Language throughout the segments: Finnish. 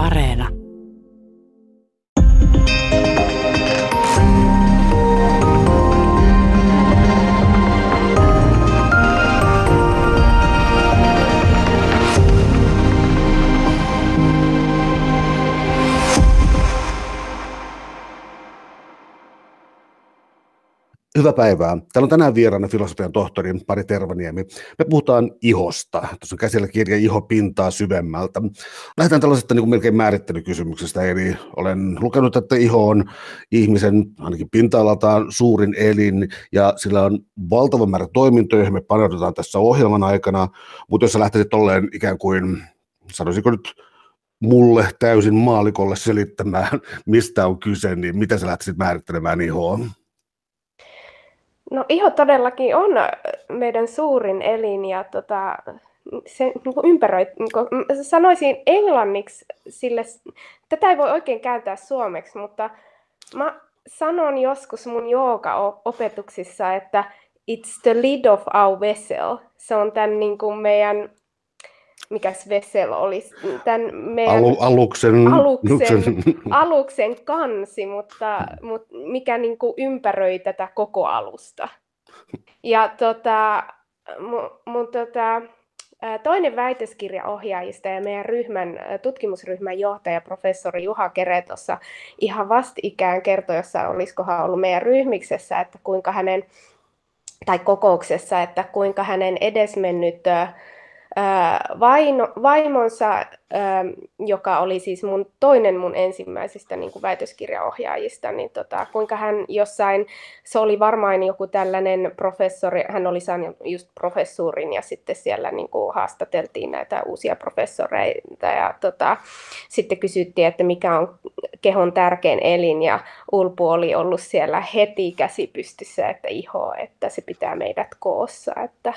Areena. Hyvää päivää. Täällä on tänään vieraana filosofian tohtori Pari Tervaniemi. Me puhutaan ihosta. Tuossa on käsillä kirja Iho pintaa syvemmältä. Lähdetään tällaisesta niin kuin melkein määrittelykysymyksestä. Eli olen lukenut, että iho on ihmisen ainakin pinta-alaltaan suurin elin ja sillä on valtava määrä toimintoja, joihin me paneudutaan tässä ohjelman aikana. Mutta jos sä lähtisit tolleen ikään kuin, sanoisinko nyt mulle täysin maalikolle selittämään, mistä on kyse, niin miten sä lähtisit määrittelemään ihoa? No iho todellakin on meidän suurin elin ja tota, se niin kuin ympäröi, niin kuin, sanoisin englanniksi sille, tätä ei voi oikein kääntää suomeksi, mutta mä sanon joskus mun jooga-opetuksissa, että it's the lid of our vessel. Se on tämän niin kuin meidän mikäs vessel olisi, tämän meidän Alu, aluksen, aluksen, aluksen kansi, mutta, mutta mikä niin kuin ympäröi tätä koko alusta. Ja tota, mun, mun tota, toinen väitöskirjaohjaajista ja meidän ryhmän, tutkimusryhmän johtaja, professori Juha Kere tuossa ihan vastikään kertoi, jossa olisikohan ollut meidän ryhmiksessä, että kuinka hänen, tai kokouksessa, että kuinka hänen edesmennyt vaino, vaimonsa, joka oli siis mun toinen mun ensimmäisistä niin kuin väitöskirjaohjaajista, niin tota, kuinka hän jossain, se oli varmaan joku tällainen professori, hän oli saanut just professuurin ja sitten siellä niin kuin haastateltiin näitä uusia professoreita ja tota, sitten kysyttiin, että mikä on kehon tärkein elin ja Ulpu oli ollut siellä heti käsi pystyssä, että iho, että se pitää meidät koossa, että,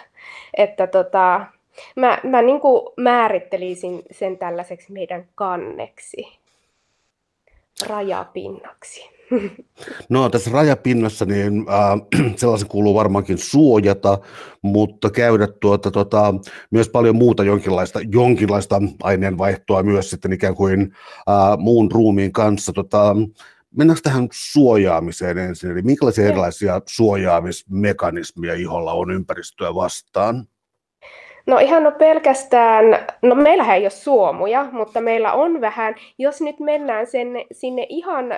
että tota, Mä, mä niin kuin määrittelisin sen tällaiseksi meidän kanneksi, rajapinnaksi. No tässä rajapinnassa niin äh, sellaisen kuuluu varmaankin suojata, mutta käydä tuota, tota, myös paljon muuta jonkinlaista, jonkinlaista aineenvaihtoa myös sitten ikään kuin äh, muun ruumiin kanssa. Tota, mennäänkö tähän suojaamiseen ensin? Eli minkälaisia erilaisia suojaamismekanismia iholla on ympäristöä vastaan? No ihan no pelkästään, no meillähän ei ole suomuja, mutta meillä on vähän, jos nyt mennään sen, sinne ihan ö,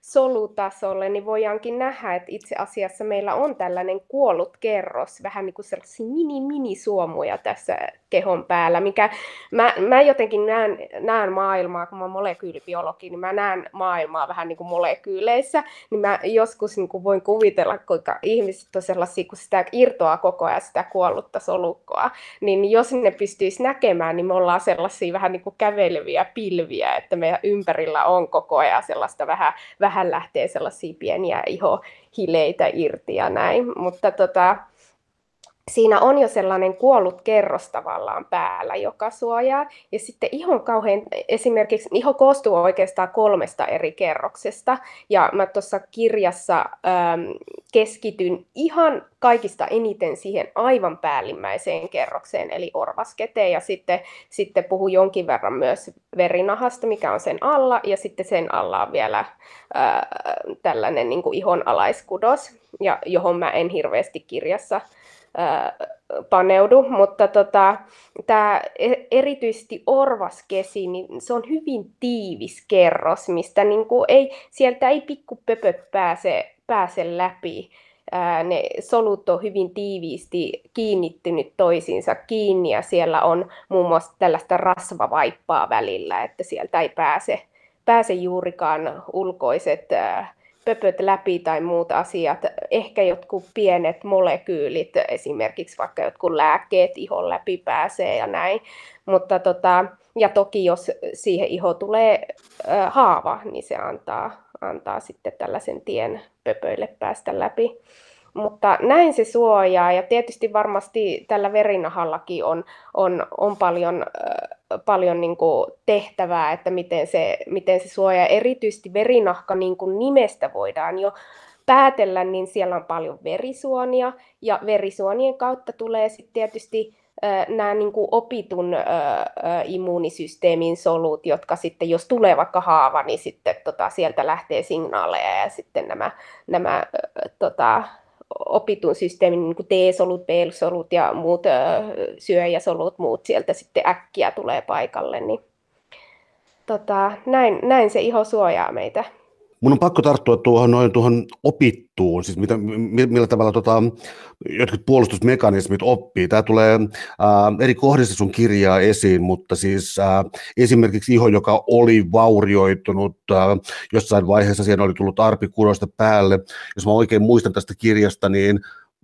solutasolle, niin voidaankin nähdä, että itse asiassa meillä on tällainen kuollut kerros, vähän niin kuin sellaisia mini-mini-suomuja tässä kehon päällä, mikä mä, mä jotenkin näen, näen maailmaa, kun mä oon molekyylibiologi, niin mä näen maailmaa vähän niin kuin molekyyleissä, niin mä joskus niin kuin voin kuvitella, kuinka ihmiset on sellaisia, kun sitä irtoaa koko ajan sitä kuollutta solukkoa, niin jos ne pystyisi näkemään, niin me ollaan sellaisia vähän niin kuin käveleviä pilviä, että meidän ympärillä on koko ajan sellaista vähän, vähän lähtee sellaisia pieniä ihohileitä irti ja näin, mutta tota, siinä on jo sellainen kuollut kerros tavallaan päällä, joka suojaa. Ja sitten ihon kauhean, esimerkiksi iho koostuu oikeastaan kolmesta eri kerroksesta. Ja mä tuossa kirjassa ähm, keskityn ihan kaikista eniten siihen aivan päällimmäiseen kerrokseen, eli orvasketeen. Ja sitten, sitten puhun jonkin verran myös verinahasta, mikä on sen alla. Ja sitten sen alla on vielä äh, tällainen niin ihon alaiskudos, ja johon mä en hirveästi kirjassa paneudu, mutta tota, tämä e, erityisesti orvaskesi, niin se on hyvin tiivis kerros, mistä niinku ei, sieltä ei pikkupöpöt pääse, pääse läpi. Ää, ne solut on hyvin tiiviisti kiinnittynyt toisiinsa kiinni ja siellä on muun muassa tällaista rasvavaippaa välillä, että sieltä ei pääse, pääse juurikaan ulkoiset ää, pöpöt läpi tai muut asiat, ehkä jotkut pienet molekyylit, esimerkiksi vaikka jotkut lääkkeet ihon läpi pääsee ja näin, mutta tota, ja toki jos siihen iho tulee äh, haava, niin se antaa, antaa sitten tällaisen tien pöpöille päästä läpi. Mutta näin se suojaa ja tietysti varmasti tällä verinahallakin on, on, on paljon, äh, paljon niin kuin tehtävää, että miten se, miten se suojaa. Erityisesti verinahka niin kuin nimestä voidaan jo päätellä, niin siellä on paljon verisuonia ja verisuonien kautta tulee sitten tietysti nämä niin kuin opitun ö, immuunisysteemin solut, jotka sitten, jos tulee vaikka haava, niin sitten tota, sieltä lähtee signaaleja ja sitten nämä, nämä ö, tota, opitun systeemin niin T-solut, B-solut ja muut syöjäsolut, muut sieltä sitten äkkiä tulee paikalle, niin tota, näin, näin se iho suojaa meitä. Mun on pakko tarttua tuohon, noin, tuohon opittuun, siis mitä, millä tavalla tota, jotkut puolustusmekanismit oppii. Tämä tulee ää, eri kohdissa sun kirjaa esiin, mutta siis ää, esimerkiksi iho, joka oli vaurioitunut, ää, jossain vaiheessa siihen oli tullut arpikudosta päälle. Jos mä oikein muistan tästä kirjasta, niin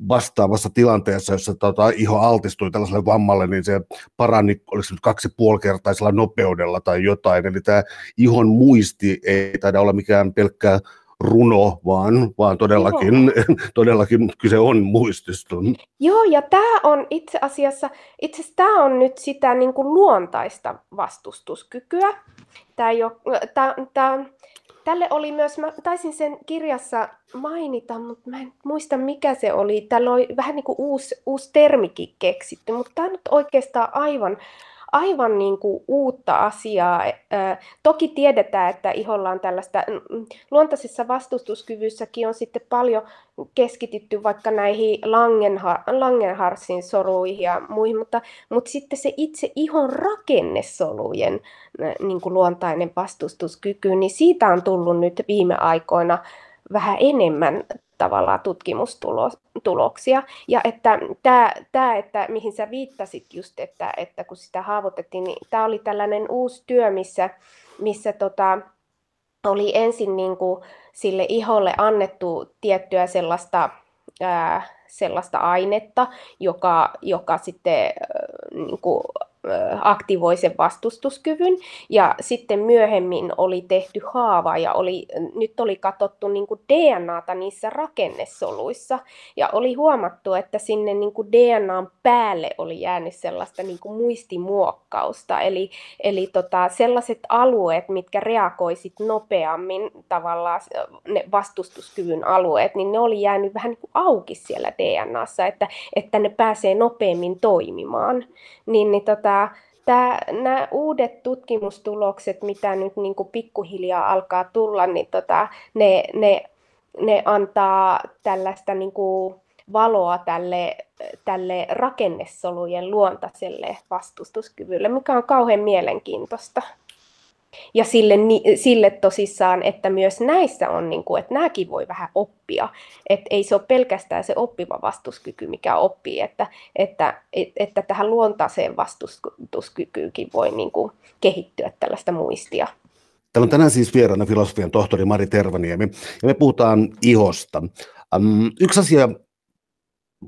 vastaavassa tilanteessa, jossa tota, iho altistui tällaiselle vammalle, niin se parani, oliko se nyt kaksi puolikertaisella nopeudella tai jotain. Eli tämä ihon muisti ei taida olla mikään pelkkää runo, vaan, vaan todellakin, todellakin kyse on muistista. Joo, ja tämä on itse asiassa, itse asiassa tämä on nyt sitä niin kuin luontaista vastustuskykyä. Tämä, ei ole, tämä, tämä, Tälle oli myös, mä taisin sen kirjassa mainita, mutta mä en muista mikä se oli. Tällä oli vähän niin kuin uusi, uusi termikin keksitty, mutta tämä on nyt oikeastaan aivan, aivan niin kuin uutta asiaa. Toki tiedetään, että iholla on tällaista, luontaisessa vastustuskyvyssäkin on sitten paljon keskitytty vaikka näihin Langenha, Langenharsin soluihin ja muihin, mutta, mutta sitten se itse ihon rakennesolujen niin kuin luontainen vastustuskyky, niin siitä on tullut nyt viime aikoina vähän enemmän tavallaan tutkimustuloksia. Ja että tämä, tämä, että mihin sä viittasit just, että, että kun sitä haavoitettiin, niin tämä oli tällainen uusi työ, missä, missä tota, oli ensin niin kuin sille iholle annettu tiettyä sellaista, ää, sellaista ainetta, joka, joka sitten niin kuin, aktivoi sen vastustuskyvyn. Ja sitten myöhemmin oli tehty haava ja oli, nyt oli katsottu niin kuin DNAta niissä rakennesoluissa. Ja oli huomattu, että sinne niin kuin DNAn päälle oli jäänyt sellaista niin kuin muistimuokkausta. Eli, eli tota, sellaiset alueet, mitkä reagoisit nopeammin tavallaan ne vastustuskyvyn alueet, niin ne oli jäänyt vähän niin kuin auki siellä DNAssa, että, että ne pääsee nopeammin toimimaan. Niin, niin tota, tämä, nämä uudet tutkimustulokset, mitä nyt niin kuin pikkuhiljaa alkaa tulla, niin tota, ne, ne, ne antaa tällaista niin kuin valoa tälle, tälle rakennesolujen luontaiselle vastustuskyvylle, mikä on kauhean mielenkiintoista. Ja sille, sille tosissaan, että myös näissä on, niin kuin, että nämäkin voi vähän oppia. Että ei se ole pelkästään se oppiva vastuskyky, mikä oppii, että, että, että tähän luontaiseen vastustuskykyykin voi niin kuin, kehittyä tällaista muistia. Täällä on tänään siis vieraana filosofian tohtori Mari Tervaniemi, ja me puhutaan ihosta. Um, yksi asia,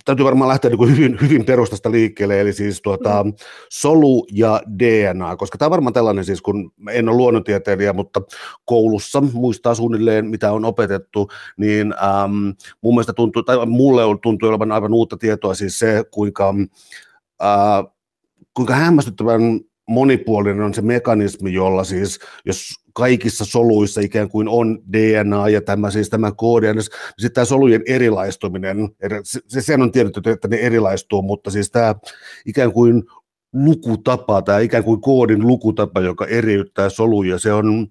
täytyy varmaan lähteä niin hyvin, hyvin perustasta liikkeelle, eli siis tuota, mm. solu ja DNA, koska tämä on varmaan tällainen siis, kun en ole luonnontieteilijä, mutta koulussa muistaa suunnilleen, mitä on opetettu, niin äm, mun mielestä tuntuu, tai mulle on tuntuu olevan aivan uutta tietoa siis se, kuinka, ää, kuinka hämmästyttävän monipuolinen on se mekanismi, jolla siis, jos kaikissa soluissa ikään kuin on DNA ja tämä, siis tämä koodi, niin sitten tämä solujen erilaistuminen, se, sen on tiedetty, että ne erilaistuu, mutta siis tämä ikään kuin lukutapa, tämä ikään kuin koodin lukutapa, joka eriyttää soluja, se on,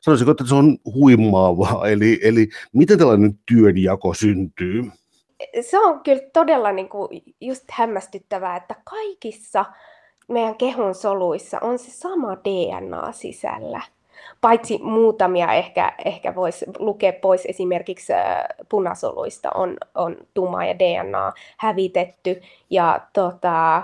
sanoisinko, että se on huimaavaa, eli, eli miten tällainen työnjako syntyy? Se on kyllä todella niin kuin just hämmästyttävää, että kaikissa meidän kehon soluissa on se sama DNA sisällä. Paitsi muutamia ehkä, ehkä voisi lukea pois esimerkiksi punasoluista on, on tumma ja DNA hävitetty ja tota,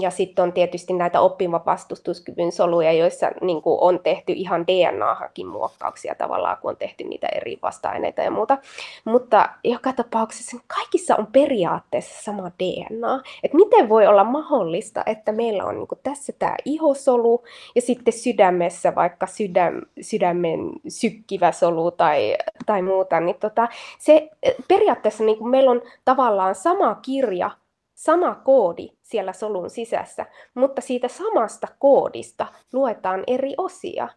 ja sitten on tietysti näitä oppiva vastustuskyvyn soluja, joissa niin on tehty ihan DNA-hakin muokkauksia tavallaan, kun on tehty niitä eri vasta-aineita ja muuta. Mutta joka tapauksessa kaikissa on periaatteessa sama DNA. Et miten voi olla mahdollista, että meillä on niin tässä tämä ihosolu ja sitten sydämessä vaikka sydäm, sydämen sykkivä solu tai, tai muuta. Niin tota, se periaatteessa niin meillä on tavallaan sama kirja, sama koodi siellä solun sisässä, mutta siitä samasta koodista luetaan eri osia.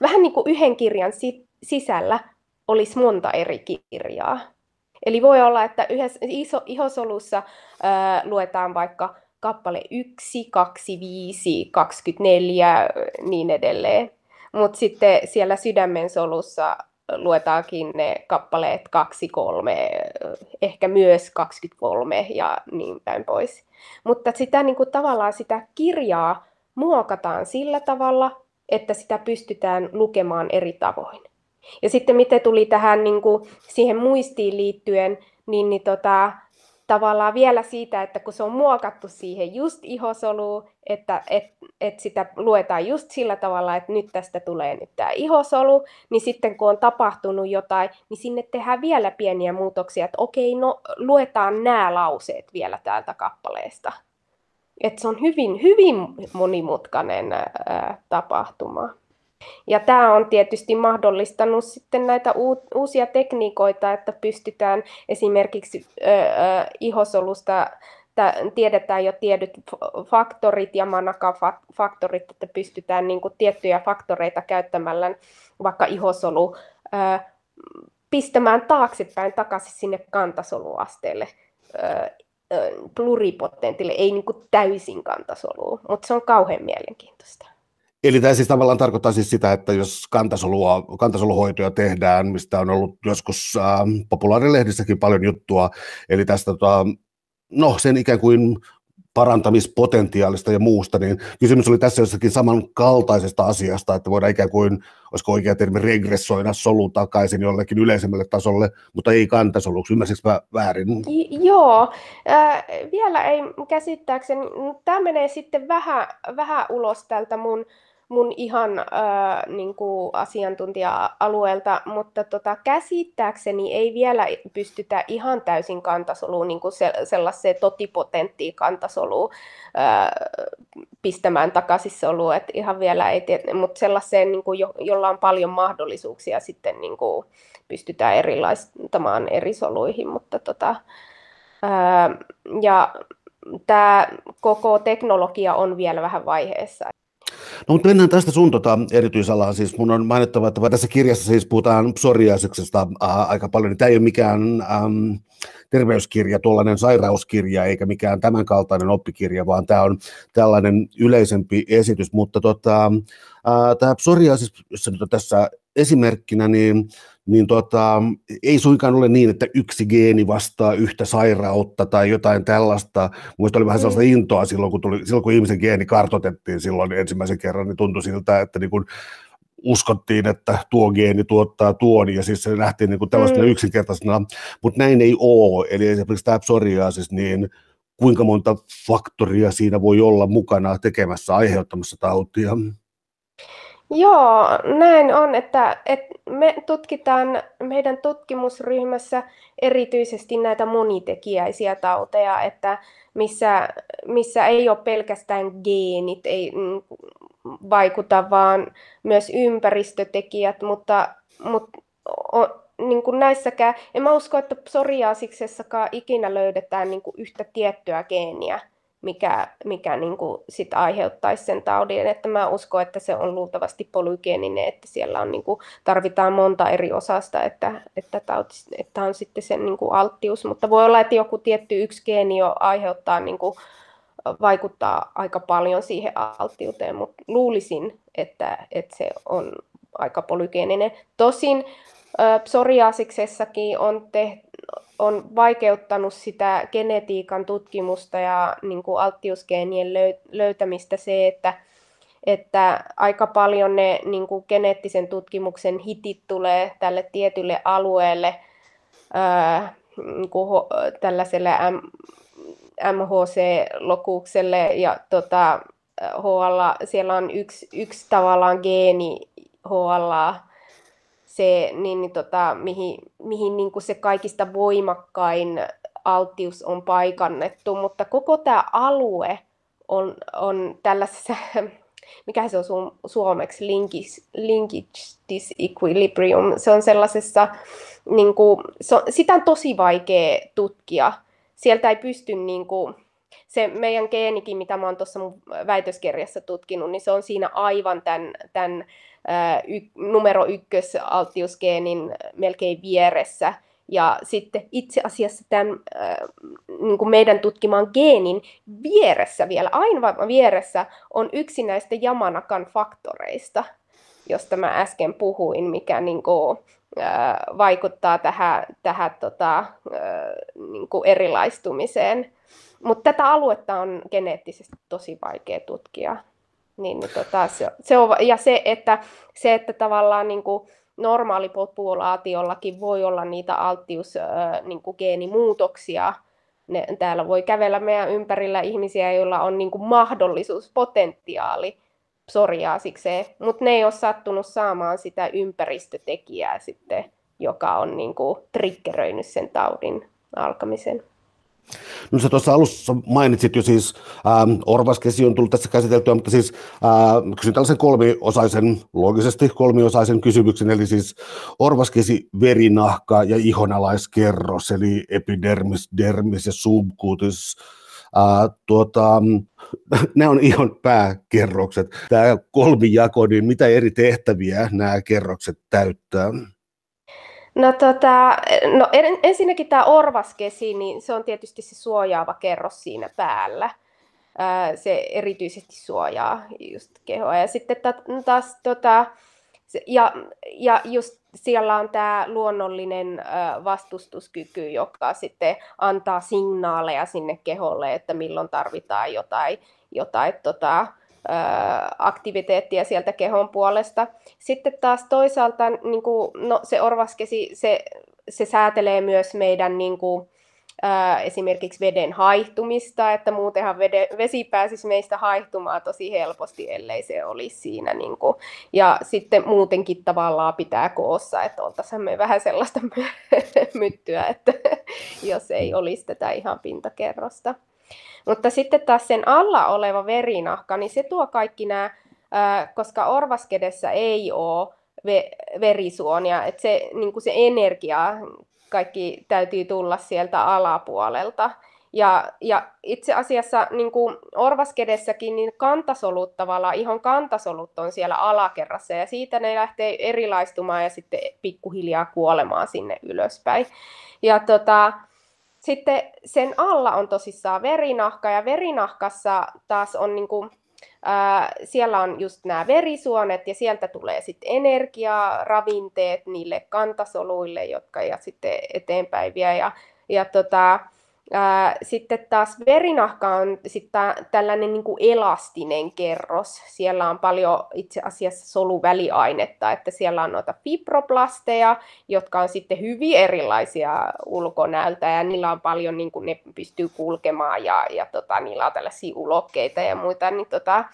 Vähän niin kuin yhden kirjan sisällä olisi monta eri kirjaa. Eli voi olla, että yhdessä iso, ihosolussa ää, luetaan vaikka kappale 1, 2, 5, 24, niin edelleen. Mutta sitten siellä sydämen solussa luetaankin ne kappaleet 2, 3, ehkä myös 23 ja niin päin pois. Mutta sitä niin kuin, tavallaan sitä kirjaa muokataan sillä tavalla, että sitä pystytään lukemaan eri tavoin. Ja sitten mitä tuli tähän niin kuin, siihen muistiin liittyen, niin, niin tota, tavallaan vielä siitä, että kun se on muokattu siihen just ihosoluun, että et, et sitä luetaan just sillä tavalla, että nyt tästä tulee nyt tämä ihosolu, niin sitten kun on tapahtunut jotain, niin sinne tehdään vielä pieniä muutoksia, että okei, no luetaan nämä lauseet vielä täältä kappaleesta. Että se on hyvin, hyvin monimutkainen ää, tapahtuma. Ja tämä on tietysti mahdollistanut sitten näitä uusia tekniikoita, että pystytään esimerkiksi ihosolusta tiedetään jo tiedyt faktorit ja manaka-faktorit, että pystytään niin kuin tiettyjä faktoreita käyttämällä vaikka ihosolu pistämään taaksepäin takaisin sinne kantasoluasteelle pluripotentille, ei niin kuin täysin kantasoluun, mutta se on kauhean mielenkiintoista. Eli tämä siis tavallaan tarkoittaa siis sitä, että jos kantasolua, kantasoluhoitoja tehdään, mistä on ollut joskus äh, populaarilehdissäkin paljon juttua, eli tästä tota, no, sen ikään kuin parantamispotentiaalista ja muusta, niin kysymys oli tässä jossakin samankaltaisesta asiasta, että voidaan ikään kuin, olisiko oikea termi, regressoida solu takaisin jollekin yleisemmälle tasolle, mutta ei kantasoluksi. Ymmärsikö mä väärin? J- joo, äh, vielä ei käsittääkseni, tämä menee sitten vähän, vähän ulos tältä mun mun ihan äh, niin kuin asiantuntija-alueelta, mutta tota, käsittääkseni ei vielä pystytä ihan täysin kantasoluun, niin kuin se, sellaiseen totipotenttiin kantasoluun äh, pistämään takaisin soluun, että ihan vielä ei, mutta sellaiseen, niin kuin jo, jolla on paljon mahdollisuuksia sitten niin kuin pystytään erilaistamaan eri soluihin, mutta tota, äh, ja tämä koko teknologia on vielä vähän vaiheessa. No mutta mennään tästä sun tota, erityisalaan. Siis mun on mainittava, että tässä kirjassa siis puhutaan psoriasiksesta äh, aika paljon. Niin tämä ei ole mikään ähm, terveyskirja, tuollainen sairauskirja, eikä mikään tämänkaltainen oppikirja, vaan tämä on tällainen yleisempi esitys. Mutta tota, äh, tämä psoriasis, jos se nyt on tässä esimerkkinä, niin niin tota, ei suinkaan ole niin, että yksi geeni vastaa yhtä sairautta tai jotain tällaista. Mielestäni oli vähän sellaista mm. intoa silloin, kun, tuli, silloin, kun ihmisen geeni kartotettiin silloin ensimmäisen kerran, niin tuntui siltä, että niin kun uskottiin, että tuo geeni tuottaa tuon, ja siis se nähtiin niin kuin tällaisena mm. yksinkertaisena, mutta näin ei ole. Eli esimerkiksi tämä psoriasis, niin kuinka monta faktoria siinä voi olla mukana tekemässä, aiheuttamassa tautia? Joo, näin on, että, että me tutkitaan meidän tutkimusryhmässä erityisesti näitä monitekijäisiä tauteja, että missä, missä ei ole pelkästään geenit, ei mm, vaikuta, vaan myös ympäristötekijät, mutta, mutta o, niin kuin näissäkään, en mä usko, että psoriaasiksessakaan ikinä löydetään niin kuin yhtä tiettyä geeniä mikä, mikä niin kuin sit aiheuttaisi sen taudin. Että mä uskon, että se on luultavasti polygeeninen, että siellä on, niin kuin, tarvitaan monta eri osasta, että, että, tauti, että on sitten sen niin kuin alttius. Mutta voi olla, että joku tietty yksi geeni jo aiheuttaa, niin kuin, vaikuttaa aika paljon siihen alttiuteen, mutta luulisin, että, että se on aika polygeeninen. Tosin psoriaasiksessakin on tehty on vaikeuttanut sitä genetiikan tutkimusta ja niin kuin alttiusgeenien löytämistä se, että, että aika paljon ne niin kuin geneettisen tutkimuksen hitit tulee tälle tietylle alueelle, ää, niin kuin tällaiselle M, MHC-lokukselle ja tota, HL, siellä on yksi, yksi tavallaan geeni HL, se, niin, niin tota, mihin, mihin niin kuin se kaikista voimakkain alttius on paikannettu, mutta koko tämä alue on, on tällaisessa, mikä se on su, suomeksi, linkage disequilibrium, se on sellaisessa, niin kuin, se on, sitä on tosi vaikea tutkia. Sieltä ei pysty niin kuin, se meidän geenikin, mitä mä oon tuossa mun väitöskirjassa tutkinut, niin se on siinä aivan tämän, tämän y, numero ykkös alttiusgeenin melkein vieressä. Ja sitten itse asiassa tämän äh, niin kuin meidän tutkimaan geenin vieressä vielä, aivan vieressä, on yksi näistä Jamanakan faktoreista, josta mä äsken puhuin, mikä niin kuin, äh, vaikuttaa tähän, tähän tota, äh, niin kuin erilaistumiseen. Mutta tätä aluetta on geneettisesti tosi vaikea tutkia. Niin, niin tota, se, se on, ja se, että, se, että tavallaan niin kuin normaalipopulaatiollakin voi olla niitä alttiusgeenimuutoksia, niin ne, täällä voi kävellä meidän ympärillä ihmisiä, joilla on niin kuin mahdollisuus, potentiaali psoriaasikseen, mutta ne ei ole sattunut saamaan sitä ympäristötekijää sitten, joka on niin kuin triggeröinyt sen taudin alkamisen. No sä tuossa alussa mainitsit jo siis, ähm, Orvaskesi on tullut tässä käsiteltyä, mutta siis äh, kysyn tällaisen kolmiosaisen, logisesti kolmiosaisen kysymyksen, eli siis Orvaskesi, verinahka ja ihonalaiskerros, eli epidermis, dermis ja subcutis. Äh, tuota, ne on ihon pääkerrokset. Tämä kolmijako, niin mitä eri tehtäviä nämä kerrokset täyttää? No, tota, no ensinnäkin tämä orvaskesi, niin se on tietysti se suojaava kerros siinä päällä. Se erityisesti suojaa just kehoa. Ja sitten taas, tota, ja, ja just siellä on tämä luonnollinen vastustuskyky, joka sitten antaa signaaleja sinne keholle, että milloin tarvitaan jotain, jotain tota, aktiviteettia sieltä kehon puolesta. Sitten taas toisaalta niin kuin, no, se orvaskesi, se, se säätelee myös meidän niin kuin, esimerkiksi veden haihtumista, että muutenhan vede, vesi pääsisi meistä haihtumaan tosi helposti, ellei se olisi siinä. Niin kuin. Ja sitten muutenkin tavallaan pitää koossa, että oltaisiin me vähän sellaista myttyä, että jos ei olisi tätä ihan pintakerrosta. Mutta sitten taas sen alla oleva verinahka, niin se tuo kaikki nämä, koska orvaskedessä ei ole verisuonia, että se, niin se energia, kaikki täytyy tulla sieltä alapuolelta. Ja, ja itse asiassa niin kuin orvaskedessäkin niin kantasolut tavallaan, ihon kantasolut on siellä alakerrassa ja siitä ne lähtee erilaistumaan ja sitten pikkuhiljaa kuolemaan sinne ylöspäin. Ja tota, sitten sen alla on tosissaan verinahka ja verinahkassa taas on niin kuin, ää, siellä on just nämä verisuonet ja sieltä tulee sitten energiaa, ravinteet niille kantasoluille, jotka ja sitten eteenpäin vie. Ja, ja tota, sitten taas verinahka on sitten tällainen niin kuin elastinen kerros. Siellä on paljon itse asiassa soluväliainetta, että siellä on noita fibroplasteja, jotka on sitten hyvin erilaisia ulkonäöltä ja niillä on paljon, niin kuin ne pystyy kulkemaan ja, ja tota, niillä on tällaisia ulokkeita ja muita, niin tota,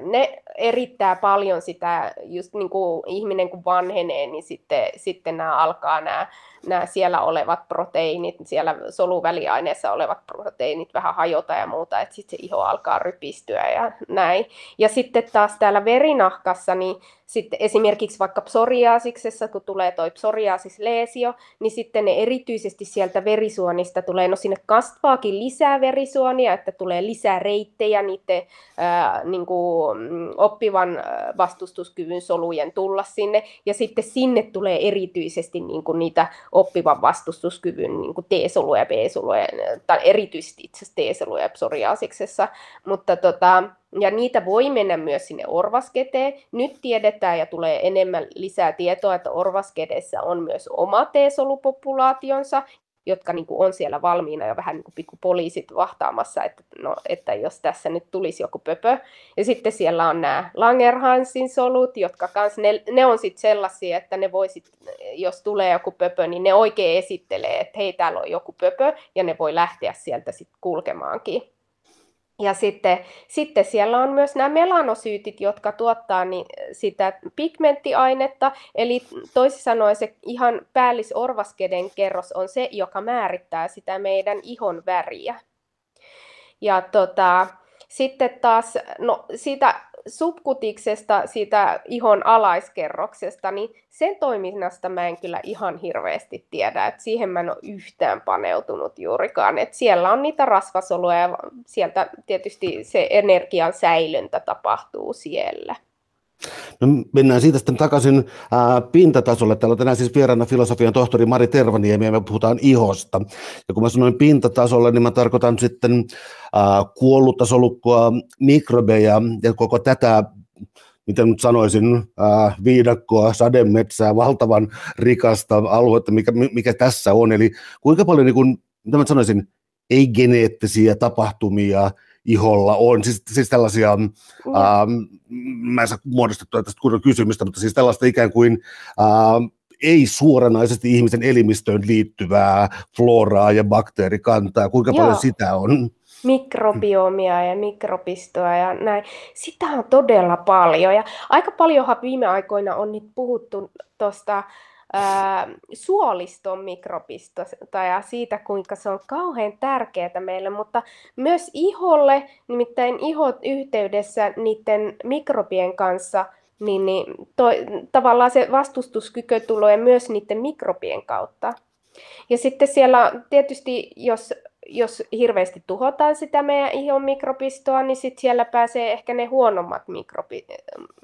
ne erittää paljon sitä, just niin kuin ihminen kun vanhenee, niin sitten, sitten nämä alkaa nämä nämä siellä olevat proteiinit, siellä soluväliaineessa olevat proteiinit vähän hajota ja muuta, että sitten se iho alkaa rypistyä ja näin. Ja sitten taas täällä verinahkassa, niin sitten esimerkiksi vaikka psoriaasiksessa, kun tulee toi psoriaasisleesio, niin sitten ne erityisesti sieltä verisuonista tulee, no sinne kasvaakin lisää verisuonia, että tulee lisää reittejä niiden ää, niin kuin, mm, oppivan vastustuskyvyn solujen tulla sinne, ja sitten sinne tulee erityisesti niin kuin niitä oppivan vastustuskyvyn niin T-soluja ja B-soluja, tai erityisesti itse T-soluja psoriaasiksessa, mutta tota, ja niitä voi mennä myös sinne orvasketeen. Nyt tiedetään ja tulee enemmän lisää tietoa, että orvaskedessä on myös oma T-solupopulaationsa, jotka niin kuin on siellä valmiina ja vähän niin kuin pikku poliisit vahtaamassa, että, no, että jos tässä nyt tulisi joku pöpö. Ja sitten siellä on nämä Langerhansin solut, jotka kans, ne, ne on sitten sellaisia, että ne voi sit, jos tulee joku pöpö, niin ne oikein esittelee, että hei, täällä on joku pöpö, ja ne voi lähteä sieltä sitten kulkemaankin. Ja sitten, sitten siellä on myös nämä melanosyytit, jotka tuottaa niin sitä pigmenttiainetta, eli toisin sanoen se ihan päällisorvaskeden kerros on se, joka määrittää sitä meidän ihon väriä. Ja tota, sitten taas, no siitä subkutiksesta, siitä ihon alaiskerroksesta, niin sen toiminnasta mä en kyllä ihan hirveästi tiedä, että siihen mä en ole yhtään paneutunut juurikaan. Että siellä on niitä rasvasoluja ja sieltä tietysti se energian säilyntä tapahtuu siellä. No mennään siitä sitten takaisin ää, pintatasolle. Täällä on tänään siis vieraana filosofian tohtori Mari Tervaniemi ja me puhutaan ihosta. Ja kun mä sanoin pintatasolle, niin mä tarkoitan sitten ää, kuollutta solukkoa, mikrobeja ja koko tätä miten nyt sanoisin, ää, viidakkoa, sademetsää, valtavan rikasta aluetta, mikä, mikä tässä on. Eli kuinka paljon, niin kuin, mitä mä sanoisin, ei-geneettisiä tapahtumia iholla on, siis, siis tällaisia, mm. ää, mä en saa muodostettua tästä kunnon kysymystä, mutta siis tällaista ikään kuin ää, ei suoranaisesti ihmisen elimistöön liittyvää floraa ja bakteerikantaa, kuinka Joo. paljon sitä on? mikrobiomia ja mikropistoa ja näin. Sitä on todella paljon ja aika paljonhan viime aikoina on nyt puhuttu tuosta suoliston mikropistosta ja siitä, kuinka se on kauhean tärkeää meille, mutta myös iholle, nimittäin ihot yhteydessä niiden mikrobien kanssa, niin, niin to, tavallaan se vastustuskyky tulee myös niiden mikrobien kautta. Ja sitten siellä tietysti, jos jos hirveästi tuhotaan sitä meidän ihon mikrobistoa, niin sitten siellä pääsee ehkä ne huonommat mikrobit,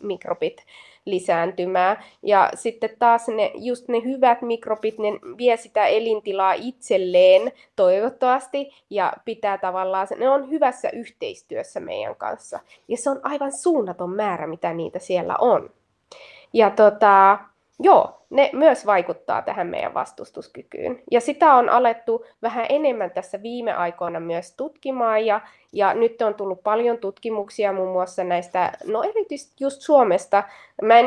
mikrobit lisääntymään. Ja sitten taas ne, just ne hyvät mikrobit, ne vie sitä elintilaa itselleen toivottavasti ja pitää tavallaan, ne on hyvässä yhteistyössä meidän kanssa. Ja se on aivan suunnaton määrä, mitä niitä siellä on. Ja tota, Joo, ne myös vaikuttaa tähän meidän vastustuskykyyn. Ja sitä on alettu vähän enemmän tässä viime aikoina myös tutkimaan, ja, ja nyt on tullut paljon tutkimuksia muun muassa näistä, no erityisesti just Suomesta. Mä en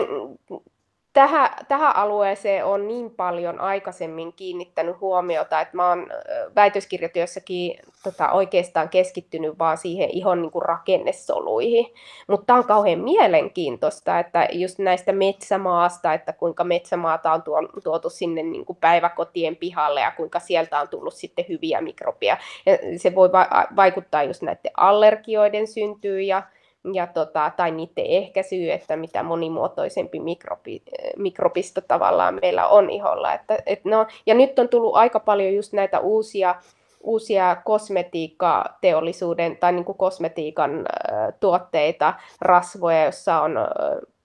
tähän, tähän alueeseen on niin paljon aikaisemmin kiinnittänyt huomiota, että mä oon väitöskirjatyössäkin tota, oikeastaan keskittynyt vaan siihen ihon niin kuin rakennesoluihin. Mutta tämä on kauhean mielenkiintoista, että just näistä metsämaasta, että kuinka metsämaata on tuotu sinne niin kuin päiväkotien pihalle ja kuinka sieltä on tullut sitten hyviä mikrobia. Ja se voi va- vaikuttaa just näiden allergioiden syntyyn ja ja tota, tai niiden ehkäisyy, että mitä monimuotoisempi mikrobi, mikrobisto tavallaan meillä on iholla. Että, et no, ja nyt on tullut aika paljon just näitä uusia, uusia kosmetiikkateollisuuden tai niin kuin kosmetiikan äh, tuotteita, rasvoja, joissa on äh,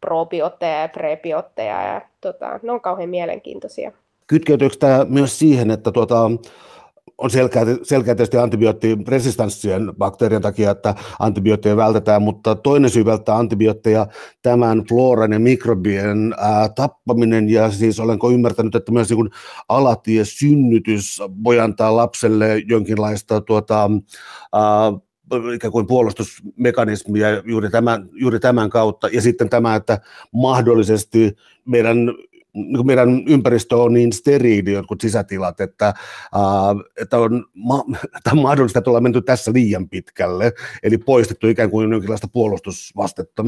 probiootteja ja prebiotteja ja tota, ne on kauhean mielenkiintoisia. Kytkeytyykö tämä myös siihen, että tuota, on selkeä, selkeä tietysti antibioottiresistanssien bakteerien takia, että antibiootteja vältetään, mutta toinen syy välttää antibiootteja tämän floran ja mikrobien ää, tappaminen, ja siis olenko ymmärtänyt, että myös niin alatie synnytys voi antaa lapselle jonkinlaista tuota, ää, ikään kuin puolustusmekanismia juuri tämän, juuri tämän kautta, ja sitten tämä, että mahdollisesti meidän meidän ympäristö on niin steriili, jotkut sisätilat, että, uh, että on, ma- on mahdollista, että ollaan menty tässä liian pitkälle, eli poistettu ikään kuin jonkinlaista puolustusvastetta.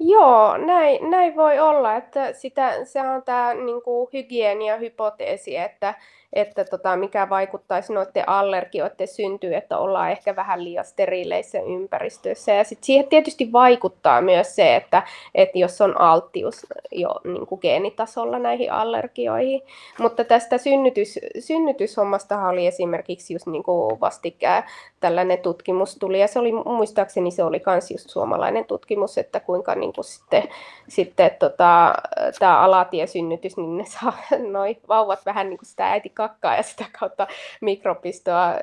Joo, näin, näin voi olla, että sitä, se on tämä niin hygienia-hypoteesi, että että tota, mikä vaikuttaisi noiden allergioiden syntyyn, että ollaan ehkä vähän liian steriileissä ympäristössä. Ja sitten siihen tietysti vaikuttaa myös se, että, että jos on alttius jo niin kuin geenitasolla näihin allergioihin. Mutta tästä synnytys, synnytyshommasta oli esimerkiksi just niin kuin vastikään tällainen tutkimus tuli, ja se oli muistaakseni se oli myös just suomalainen tutkimus, että kuinka niin kuin sitten, sitten tota, tämä alatiesynnytys, niin ne saa noi vauvat vähän niin kuin sitä äiti kakkaa ja sitä kautta mikropistoa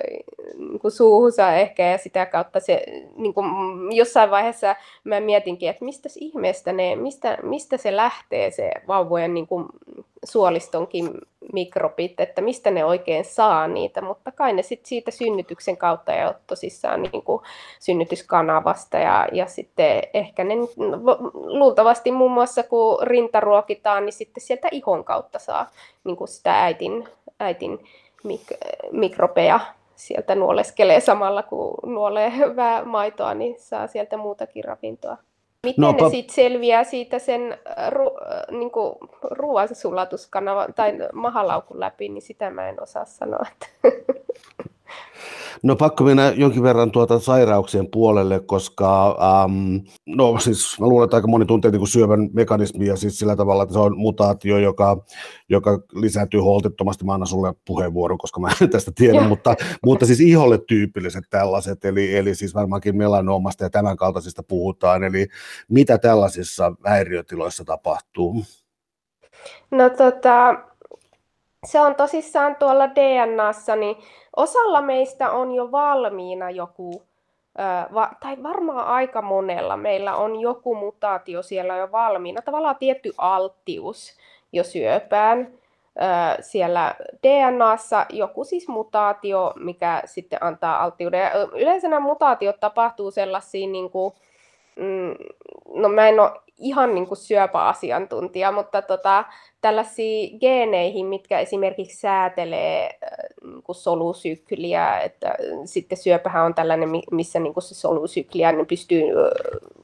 niin suuhunsa ehkä ja sitä kautta se niin kuin jossain vaiheessa mä mietinkin, että mistä ihmeestä ne, mistä, mistä se lähtee se vauvojen niin kuin suolistonkin mikrobit, että mistä ne oikein saa niitä, mutta kai ne sitten siitä synnytyksen kautta ja tosissaan niin kuin synnytyskanavasta ja, ja sitten ehkä ne luultavasti muun muassa kun rintaruokitaan, niin sitten sieltä ihon kautta saa niin kuin sitä äitin, äitin mik- mikrobeja sieltä nuoleskelee samalla kun nuolee hyvää maitoa, niin saa sieltä muutakin ravintoa. Miten no, ne sitten selviää siitä sen äh, ru, äh, niin kuin ruoansulatuskanavan tai mahalaukun läpi, niin sitä mä en osaa sanoa. No pakko mennä jonkin verran tuota sairauksien puolelle, koska ähm, no siis mä luulen, että aika moni tuntee niin syövän mekanismia siis sillä tavalla, että se on mutaatio, joka, joka lisääntyy holtittomasti. Mä annan sulle puheenvuoron, koska mä en tästä tiedä, mutta, mutta siis iholle tyypilliset tällaiset, eli, eli siis varmaankin melanoomasta ja tämän kaltaisista puhutaan, eli mitä tällaisissa häiriötiloissa tapahtuu? No tota, se on tosissaan tuolla DNAssa, niin osalla meistä on jo valmiina joku, tai varmaan aika monella meillä on joku mutaatio siellä jo valmiina, tavallaan tietty alttius jo syöpään siellä DNAssa joku siis mutaatio, mikä sitten antaa alttiuden. Yleensä nämä mutaatiot tapahtuu sellaisiin, niin kuin, no mä en ole ihan niin kuin syöpäasiantuntija, mutta tota, tällaisiin geeneihin, mitkä esimerkiksi säätelee äh, niin kuin solusykliä, että sitten syöpähän on tällainen, missä niin kuin se solusykliä niin pystyy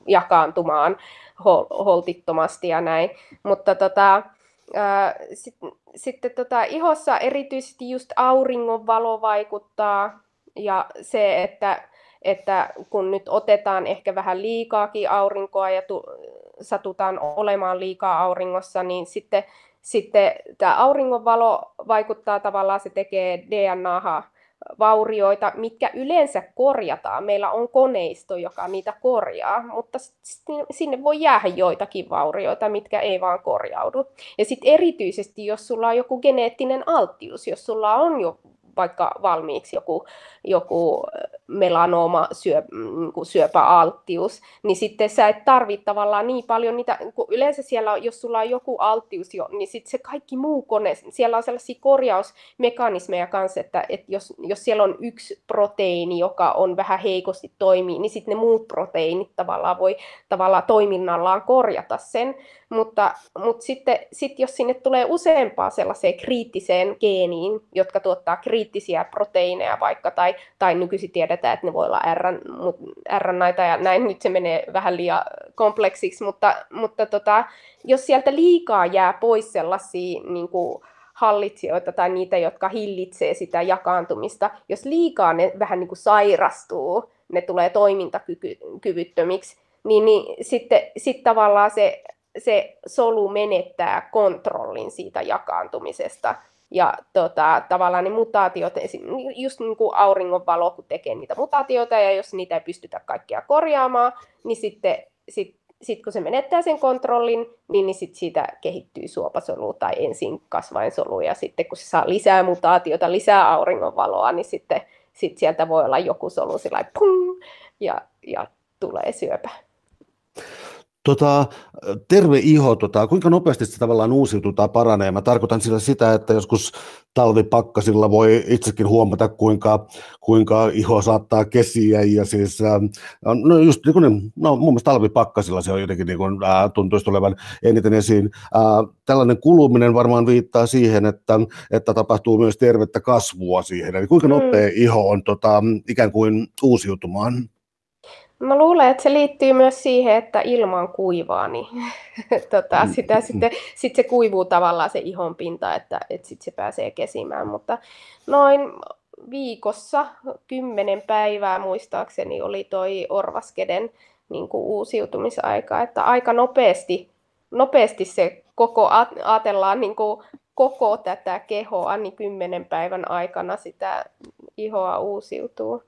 jakaantumaan holtittomasti ja näin, mutta tota, sitten sit, tota, ihossa erityisesti just auringon valo vaikuttaa ja se, että että kun nyt otetaan ehkä vähän liikaakin aurinkoa ja tu- satutaan olemaan liikaa auringossa, niin sitten, sitten tämä auringonvalo vaikuttaa tavallaan, se tekee DNAhan vaurioita, mitkä yleensä korjataan. Meillä on koneisto, joka niitä korjaa, mutta sinne voi jäädä joitakin vaurioita, mitkä ei vaan korjaudu. Ja sitten erityisesti, jos sulla on joku geneettinen alttius, jos sulla on jo vaikka valmiiksi joku, joku melanooma, syö, niin syöpäalttius, niin sitten sä et tarvitse tavallaan niin paljon niitä, kun yleensä siellä, jos sulla on joku alttius jo, niin sitten se kaikki muu kone, siellä on sellaisia korjausmekanismeja kanssa, että, että jos, jos siellä on yksi proteiini, joka on vähän heikosti toimii, niin sitten ne muut proteiinit tavallaan voi tavallaan toiminnallaan korjata sen, mutta, mutta sitten sit jos sinne tulee useampaa sellaiseen kriittiseen geeniin, jotka tuottaa kriittisiä proteiineja vaikka, tai, tai nykyisin tiedetään, että ne voi olla RNAita ja näin, nyt se menee vähän liian kompleksiksi, mutta, mutta tota, jos sieltä liikaa jää pois sellaisia niin kuin, hallitsijoita tai niitä, jotka hillitsee sitä jakaantumista, jos liikaa ne vähän niin kuin sairastuu, ne tulee toimintakyvyttömiksi, niin, niin sitten sit tavallaan se se solu menettää kontrollin siitä jakaantumisesta. Ja tota, tavallaan ne mutaatiot, just niin kuin auringonvalo, kun tekee niitä mutaatioita, ja jos niitä ei pystytä kaikkia korjaamaan, niin sitten sit, sit kun se menettää sen kontrollin, niin, niin sit siitä kehittyy suopasolu tai ensin kasvainsolu, ja sitten kun se saa lisää mutaatiota, lisää auringonvaloa, niin sitten sit sieltä voi olla joku solu sillä pum, ja, ja tulee syöpä. Tota, terve iho, tota, kuinka nopeasti se tavallaan uusiutuu tai paranee? Mä tarkoitan sillä sitä, että joskus talvipakkasilla voi itsekin huomata, kuinka, kuinka iho saattaa kesiä. Ja siis, äh, no just niin kuin, no mun mielestä talvipakkasilla se on jotenkin niin kuin, äh, tuntuisi tulevan eniten esiin. Äh, tällainen kuluminen varmaan viittaa siihen, että, että tapahtuu myös tervettä kasvua siihen. Eli kuinka mm. nopea mm. iho on tota, ikään kuin uusiutumaan? Mä luulen, että se liittyy myös siihen, että ilma on kuivaa, niin tota, mm. sitä, sitten, sit se kuivuu tavallaan se ihon pinta, että, että sitten se pääsee kesimään. Mutta noin viikossa, kymmenen päivää muistaakseni oli toi Orvaskeden niin kuin uusiutumisaika, että aika nopeasti, nopeasti se koko, ajatellaan niin kuin koko tätä kehoa, niin kymmenen päivän aikana sitä ihoa uusiutuu.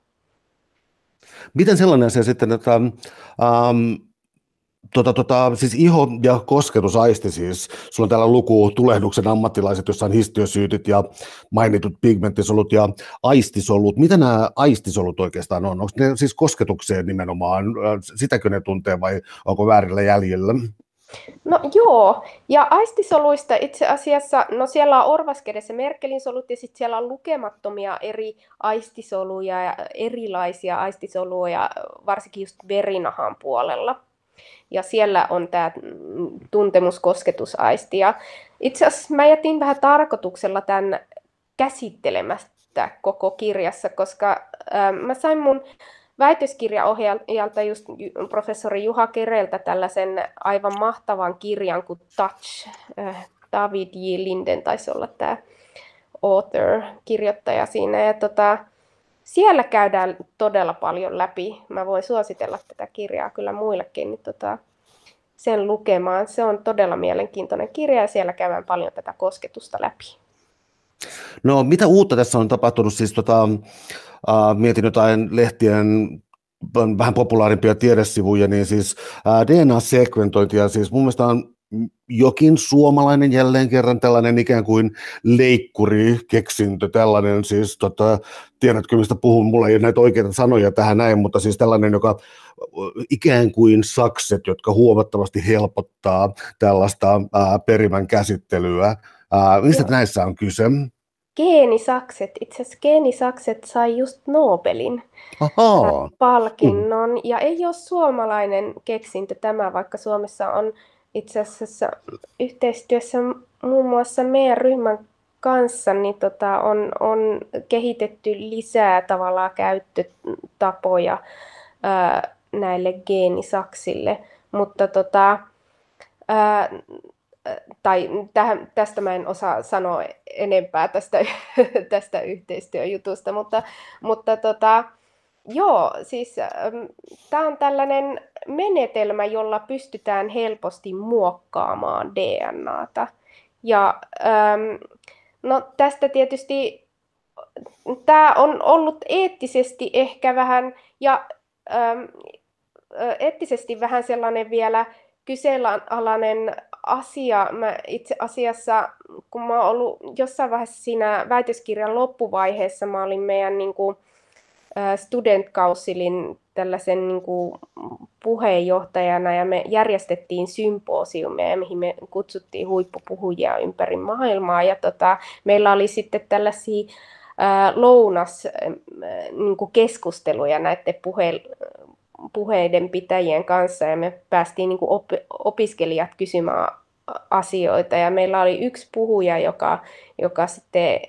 Miten sellainen asia sitten, että um, Tota, tota, siis iho- ja kosketusaisti siis, sulla on täällä luku tulehduksen ammattilaiset, jossa on histiosyytit ja mainitut pigmenttisolut ja aistisolut. Mitä nämä aistisolut oikeastaan on? Onko ne siis kosketukseen nimenomaan, sitäkö ne tuntee vai onko väärillä jäljellä? No joo, ja aistisoluista itse asiassa, no siellä on orvaskedessä Merkelin solut ja sitten siellä on lukemattomia eri aistisoluja ja erilaisia aistisoluja, varsinkin just verinahan puolella. Ja siellä on tämä tuntemuskosketusaisti. Ja itse asiassa mä jätin vähän tarkoituksella tämän käsittelemästä koko kirjassa, koska äh, mä sain mun väitöskirjaohjaajalta just professori Juha Kereltä tällaisen aivan mahtavan kirjan kuin Touch. Äh, David J. Linden taisi olla tämä author, kirjoittaja siinä. Ja tota, siellä käydään todella paljon läpi. Mä voin suositella tätä kirjaa kyllä muillekin niin tota, sen lukemaan. Se on todella mielenkiintoinen kirja ja siellä käydään paljon tätä kosketusta läpi. No mitä uutta tässä on tapahtunut? Siis tota, äh, mietin jotain lehtien vähän populaarimpia tiedesivuja, niin siis äh, DNA-sekventointia, siis mun mielestä on jokin suomalainen jälleen kerran tällainen ikään kuin leikkuri, keksintö, tällainen siis, tota, tiedätkö mistä puhun, mulla ei ole näitä oikeita sanoja tähän näin, mutta siis tällainen, joka ikään kuin sakset, jotka huomattavasti helpottaa tällaista ää, perimän käsittelyä. Ää, mistä näissä on kyse? Geenisakset, itse asiassa geenisakset sai just Nobelin Aha. palkinnon, mm. ja ei ole suomalainen keksintö tämä, vaikka Suomessa on itse asiassa yhteistyössä muun muassa meidän ryhmän kanssa niin tota, on, on kehitetty lisää tavallaan käyttötapoja ää, näille geenisaksille, mutta tota, ää, tai tähän, tästä mä en osaa sanoa enempää tästä, tästä yhteistyöjutusta, mutta, mutta tota, Joo, siis ähm, tämä on tällainen menetelmä, jolla pystytään helposti muokkaamaan DNAta. Ja ähm, no tästä tietysti tämä on ollut eettisesti ehkä vähän ja ähm, eettisesti vähän sellainen vielä kyseenalainen asia. Mä itse asiassa, kun mä oon ollut jossain vaiheessa siinä väitöskirjan loppuvaiheessa, mä olin meidän niin kuin, Student Councilin tällaisen niin kuin puheenjohtajana ja me järjestettiin symposiumeja, mihin me kutsuttiin huippupuhujia ympäri maailmaa ja tota, meillä oli sitten tällaisia lounas niin keskusteluja näiden puhe, puheiden pitäjien kanssa ja me päästiin niin kuin op, opiskelijat kysymään asioita. Ja meillä oli yksi puhuja, joka, joka sitten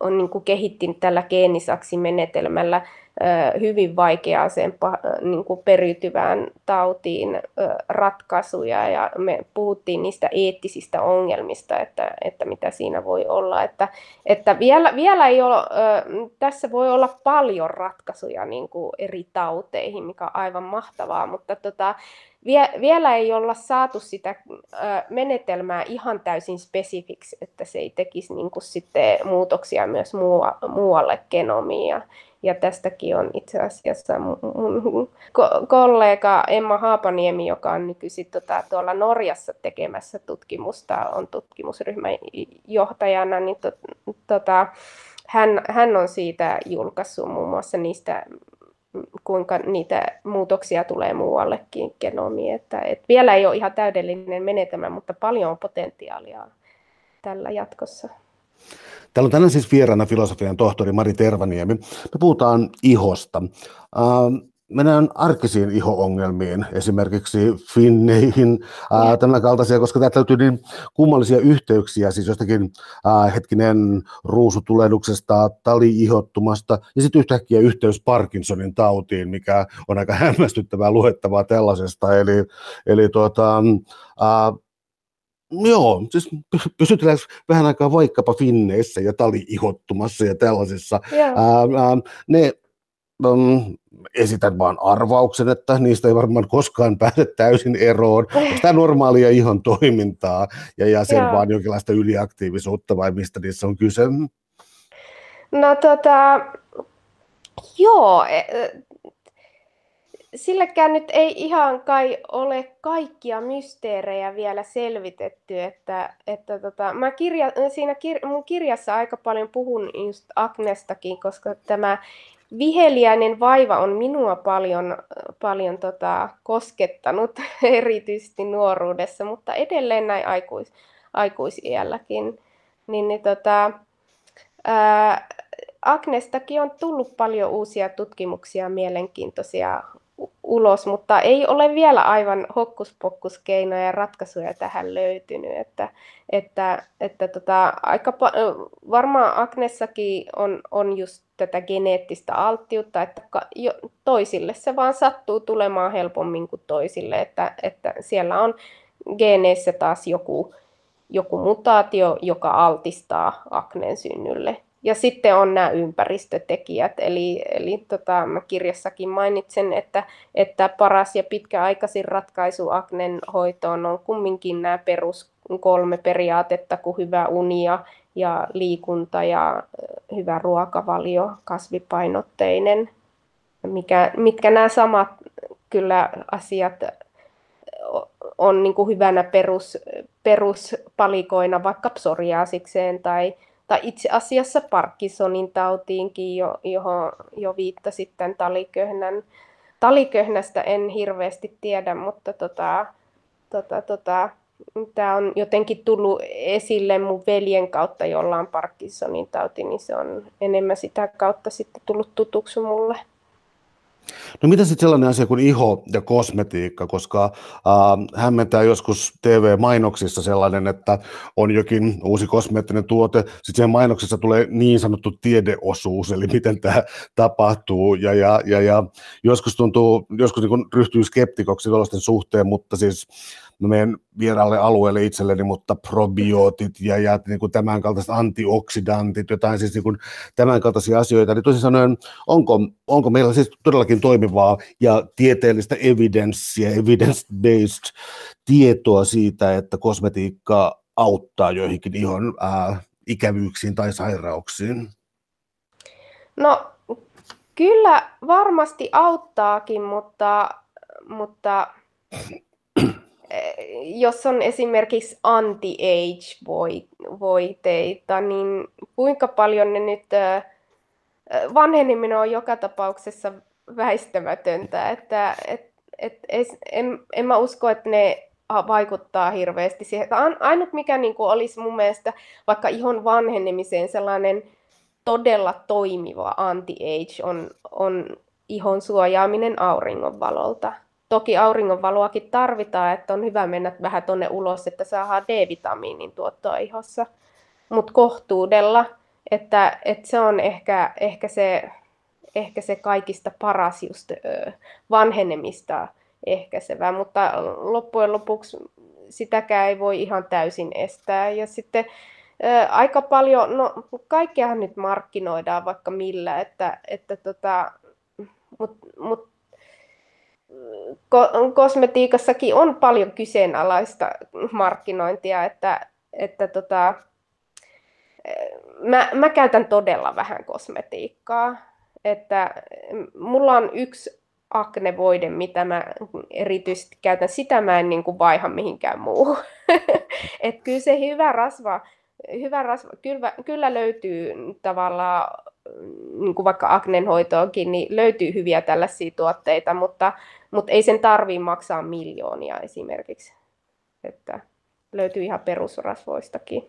on niin kuin kehitti tällä geenisaksimenetelmällä hyvin vaikeaseen niin kuin periytyvään tautiin ratkaisuja ja me puhuttiin niistä eettisistä ongelmista, että, että mitä siinä voi olla. Että, että vielä, vielä ei ole, tässä voi olla paljon ratkaisuja niin kuin eri tauteihin, mikä on aivan mahtavaa, mutta tota, vie, vielä ei olla saatu sitä menetelmää ihan täysin spesifiksi, että se ei tekisi niin kuin sitten muutoksia myös muualle genomiin. Ja, ja tästäkin on itse asiassa mun kollega Emma Haapaniemi, joka on nykyisin tota, tuolla Norjassa tekemässä tutkimusta, on tutkimusryhmän johtajana, niin to, tota, hän, hän on siitä julkaissut muun muassa niistä kuinka niitä muutoksia tulee muuallekin genomiin. Että, et vielä ei ole ihan täydellinen menetelmä, mutta paljon on potentiaalia tällä jatkossa. Täällä on tänään siis vieraana filosofian tohtori Mari Tervaniemi. Me puhutaan ihosta. Uh, mennään arkisiin iho-ongelmiin, esimerkiksi finneihin, ää, tämän kaltaisia, koska tämä täytyy niin kummallisia yhteyksiä, siis jostakin ää, hetkinen ruusutulehduksesta, tali-ihottumasta, ja sitten yhtäkkiä yhteys Parkinsonin tautiin, mikä on aika hämmästyttävää luettavaa tällaisesta, eli, eli tuota, ää, Joo, siis pysytellään vähän aikaa vaikkapa Finneissä ja tali-ihottumassa ja tällaisissa. Ää, ää, ne um, esitän vaan arvauksen, että niistä ei varmaan koskaan pääse täysin eroon. Onko tämä normaalia ihon toimintaa ja, ja sen Joo. vaan jonkinlaista yliaktiivisuutta vai mistä niissä on kyse? No tota, joo, e, silläkään nyt ei ihan kai ole kaikkia mysteerejä vielä selvitetty, että, että tota, mä kirja, siinä kir, mun kirjassa aika paljon puhun just Agnestakin, koska tämä viheliäinen vaiva on minua paljon, paljon tota, koskettanut, erityisesti nuoruudessa, mutta edelleen näin aikuis, aikuisiälläkin. Niin, niin tota, ää, Agnestakin on tullut paljon uusia tutkimuksia, mielenkiintoisia ulos, mutta ei ole vielä aivan hokkuspokkuskeinoja ja ratkaisuja tähän löytynyt. Että, että, että tota, aika varmaan Agnessakin on, on just tätä geneettistä alttiutta, että jo, toisille se vaan sattuu tulemaan helpommin kuin toisille, että, että siellä on geeneissä taas joku, joku mutaatio, joka altistaa akneen synnylle ja sitten on nämä ympäristötekijät, eli, eli tota, mä kirjassakin mainitsen, että, että paras ja pitkäaikaisin ratkaisu aknen hoitoon on kumminkin nämä perus kolme periaatetta kuin hyvä uni ja, ja liikunta ja hyvä ruokavalio, kasvipainotteinen, mikä, mitkä nämä samat kyllä asiat on niin kuin hyvänä perus, peruspalikoina vaikka psoriaasikseen tai, tai itse asiassa Parkinsonin tautiinkin, jo, johon jo viittasit tämän taliköhnän. Taliköhnästä en hirveästi tiedä, mutta tota, tota, tota, tämä on jotenkin tullut esille mun veljen kautta, jolla on Parkinsonin tauti, niin se on enemmän sitä kautta sitten tullut tutuksi mulle. No mitä sitten sellainen asia kuin iho ja kosmetiikka, koska äh, hämmentää joskus TV-mainoksissa sellainen, että on jokin uusi kosmeettinen tuote, sitten siihen mainoksessa tulee niin sanottu tiedeosuus, eli miten tämä tapahtuu, ja, ja, ja, ja joskus tuntuu, joskus niin ryhtyy skeptikoksi tuollaisten suhteen, mutta siis mä menen vieraalle alueelle itselleni, mutta probiootit ja, ja niin kuin tämän kaltaiset antioksidantit, jotain siis niin kuin tämän kaltaisia asioita, niin toisin sanoen, onko, onko meillä siis todellakin toimivaa ja tieteellistä evidenssiä, evidence-based tietoa siitä, että kosmetiikka auttaa joihinkin ihon ää, ikävyyksiin tai sairauksiin? No kyllä varmasti auttaakin, mutta, mutta jos on esimerkiksi anti-age-voiteita, niin kuinka paljon ne nyt, vanheneminen on joka tapauksessa väistämätöntä, että et, et, en, en mä usko, että ne vaikuttaa hirveästi siihen. Ainut mikä niin kuin olisi mun mielestä vaikka ihon vanhenemiseen sellainen todella toimiva anti-age on, on ihon suojaaminen auringonvalolta Toki auringonvaloakin tarvitaan, että on hyvä mennä vähän tuonne ulos, että saadaan D-vitamiinin tuottoa ihossa. Mutta kohtuudella, että, että se on ehkä, ehkä, se, ehkä se kaikista paras just vanhenemista ehkäisevä, mutta loppujen lopuksi sitäkään ei voi ihan täysin estää. Ja sitten aika paljon, no kaikkeahan nyt markkinoidaan vaikka millä, että, että tota, mutta mut kosmetiikassakin on paljon kyseenalaista markkinointia, että, että tota, mä, mä käytän todella vähän kosmetiikkaa. Että mulla on yksi aknevoide, mitä mä erityisesti käytän, sitä mä en niin kuin vaiha mihinkään muuhun. että kyllä se hyvä rasva, hyvä rasva kyllä, kyllä löytyy tavallaan niin kuin vaikka aknenhoitoonkin, niin löytyy hyviä tällaisia tuotteita, mutta, mutta ei sen tarvitse maksaa miljoonia esimerkiksi. Että löytyy ihan perusrasvoistakin.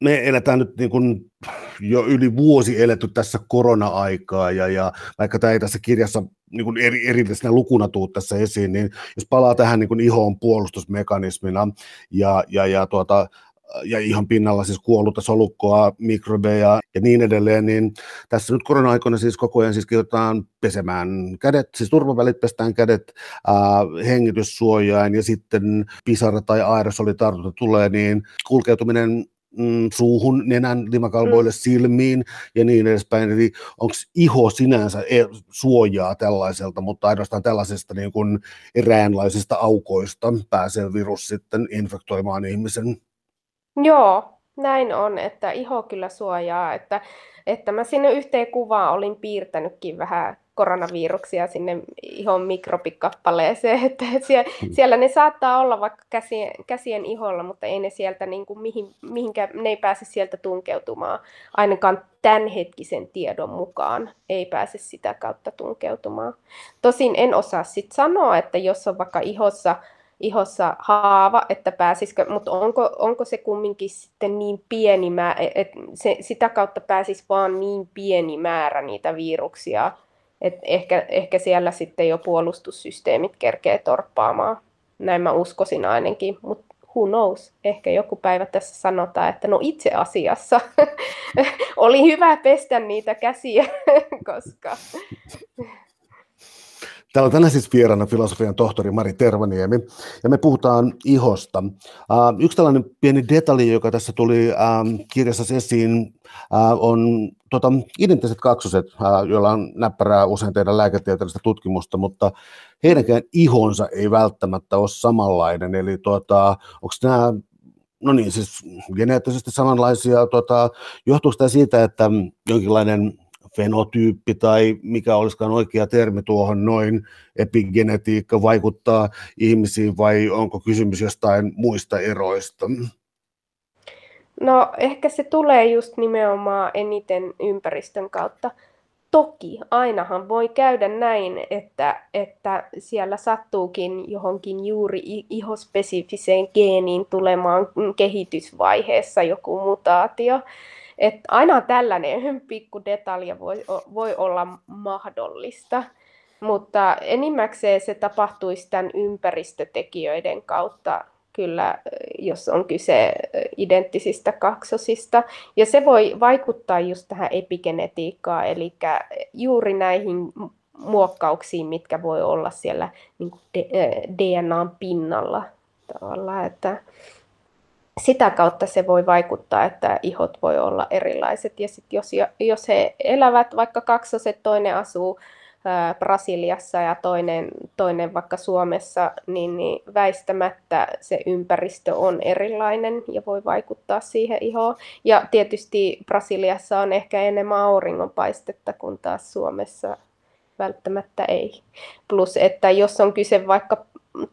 Me eletään nyt niin kuin jo yli vuosi eletty tässä korona-aikaa, ja, ja vaikka tämä ei tässä kirjassa niin kuin eri, erillisenä lukuna tuu tässä esiin, niin jos palaa tähän niin kuin ihoon puolustusmekanismina ja, ja, ja tuota, ja ihan pinnalla siis kuollutta solukkoa, mikrobeja ja niin edelleen, niin tässä nyt korona-aikoina siis koko ajan siis kehotetaan pesemään kädet, siis turvavälit pestään kädet ää, hengityssuojain ja sitten pisara tai aerosolitartunta tulee, niin kulkeutuminen mm, suuhun, nenän, limakalvoille, mm. silmiin ja niin edespäin. Eli onko iho sinänsä e, suojaa tällaiselta, mutta ainoastaan tällaisesta niin kuin eräänlaisista aukoista pääsee virus sitten infektoimaan ihmisen Joo, näin on, että iho kyllä suojaa, että, että mä sinne yhteen kuvaan olin piirtänytkin vähän koronaviruksia sinne ihon mikrobikappaleeseen, että siellä, hmm. siellä ne saattaa olla vaikka käsien, käsien iholla, mutta ei ne sieltä niin kuin mihin, mihinkään, ne ei pääse sieltä tunkeutumaan, ainakaan tämänhetkisen tiedon mukaan ei pääse sitä kautta tunkeutumaan. Tosin en osaa sitten sanoa, että jos on vaikka ihossa ihossa haava, että pääsisikö, mutta onko, onko se kumminkin sitten niin pieni määrä, että se, sitä kautta pääsisi vaan niin pieni määrä niitä viruksia, että ehkä, ehkä siellä sitten jo puolustussysteemit kerkee torppaamaan. Näin mä uskoisin ainakin, mutta who knows, ehkä joku päivä tässä sanotaan, että no itse asiassa oli hyvä pestä niitä käsiä, koska Täällä on tänään siis vieraana filosofian tohtori Mari Tervaniemi, ja me puhutaan ihosta. Yksi tällainen pieni detalji, joka tässä tuli kirjassa esiin, on tota, identtiset kaksoset, joilla on näppärää usein tehdä lääketieteellistä tutkimusta, mutta heidänkään ihonsa ei välttämättä ole samanlainen. Eli tota, onko nämä no niin, siis geneettisesti samanlaisia, tota, johtuuko tämä siitä, että jonkinlainen fenotyyppi tai mikä olisikaan oikea termi tuohon noin, epigenetiikka vaikuttaa ihmisiin vai onko kysymys jostain muista eroista? No ehkä se tulee just nimenomaan eniten ympäristön kautta. Toki ainahan voi käydä näin, että, että siellä sattuukin johonkin juuri ihospesifiseen geeniin tulemaan kehitysvaiheessa joku mutaatio. Et aina tällainen pikku detalja voi, voi olla mahdollista, mutta enimmäkseen se tapahtuisi tämän ympäristötekijöiden kautta kyllä, jos on kyse identtisistä kaksosista. Ja se voi vaikuttaa just tähän epigenetiikkaan, eli juuri näihin muokkauksiin, mitkä voi olla siellä niin DNAn pinnalla tavallaan, että sitä kautta se voi vaikuttaa, että ihot voi olla erilaiset. Ja sit jos, jos he elävät vaikka kaksoset, toinen asuu ää, Brasiliassa ja toinen, toinen vaikka Suomessa, niin, niin väistämättä se ympäristö on erilainen ja voi vaikuttaa siihen ihoon. Ja tietysti Brasiliassa on ehkä enemmän auringonpaistetta kuin taas Suomessa välttämättä ei. Plus, että jos on kyse vaikka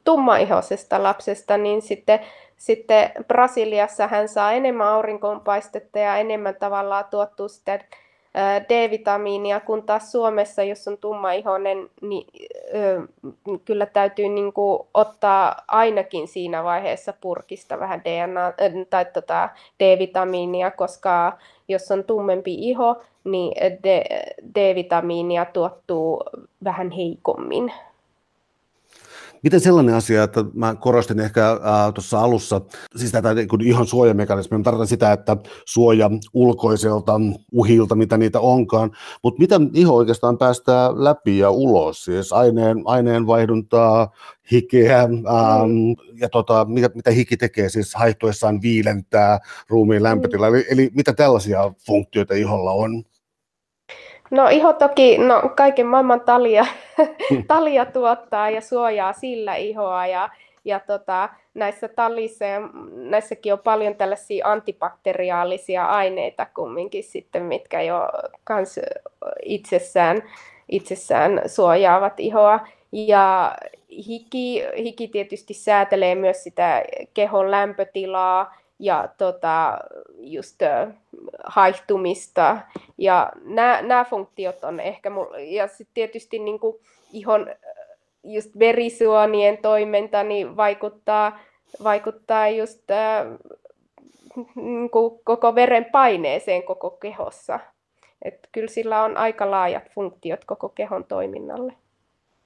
tummaihoisesta lapsesta, niin sitten sitten Brasiliassa hän saa enemmän aurinkoonpaistetta ja enemmän tavallaan tuottuu sitä D-vitamiinia, kun taas Suomessa, jos on tummaihoinen, niin ö, kyllä täytyy niin kuin, ottaa ainakin siinä vaiheessa purkista vähän DNA, tai tota, D-vitamiinia, koska jos on tummempi iho, niin D-vitamiinia tuottuu vähän heikommin. Miten sellainen asia, että mä korostin ehkä äh, tuossa alussa, siis tätä niin kuin ihan suojamekanismia, mä tarkoitan sitä, että suoja ulkoiselta uhilta, mitä niitä onkaan, mutta mitä iho oikeastaan päästää läpi ja ulos, siis aineen, aineenvaihduntaa, hikeä, ähm, mm. ja tota, mitä, mitä hiki tekee, siis haihtuessaan viilentää ruumiin lämpötilaa, mm. eli, eli mitä tällaisia funktioita iholla on? No iho toki, no kaiken maailman talia. talia tuottaa ja suojaa sillä ihoa ja, ja tota, näissä talissa ja näissäkin on paljon tällaisia antibakteriaalisia aineita kumminkin sitten, mitkä jo kans itsessään, itsessään suojaavat ihoa. Ja hiki, hiki tietysti säätelee myös sitä kehon lämpötilaa ja tota, just haihtumista. Ja nämä funktiot on ehkä, ja sitten tietysti niin kuin ihon just verisuonien toiminta niin vaikuttaa, vaikuttaa just äh, niin kuin koko veren paineeseen koko kehossa. Et kyllä sillä on aika laajat funktiot koko kehon toiminnalle.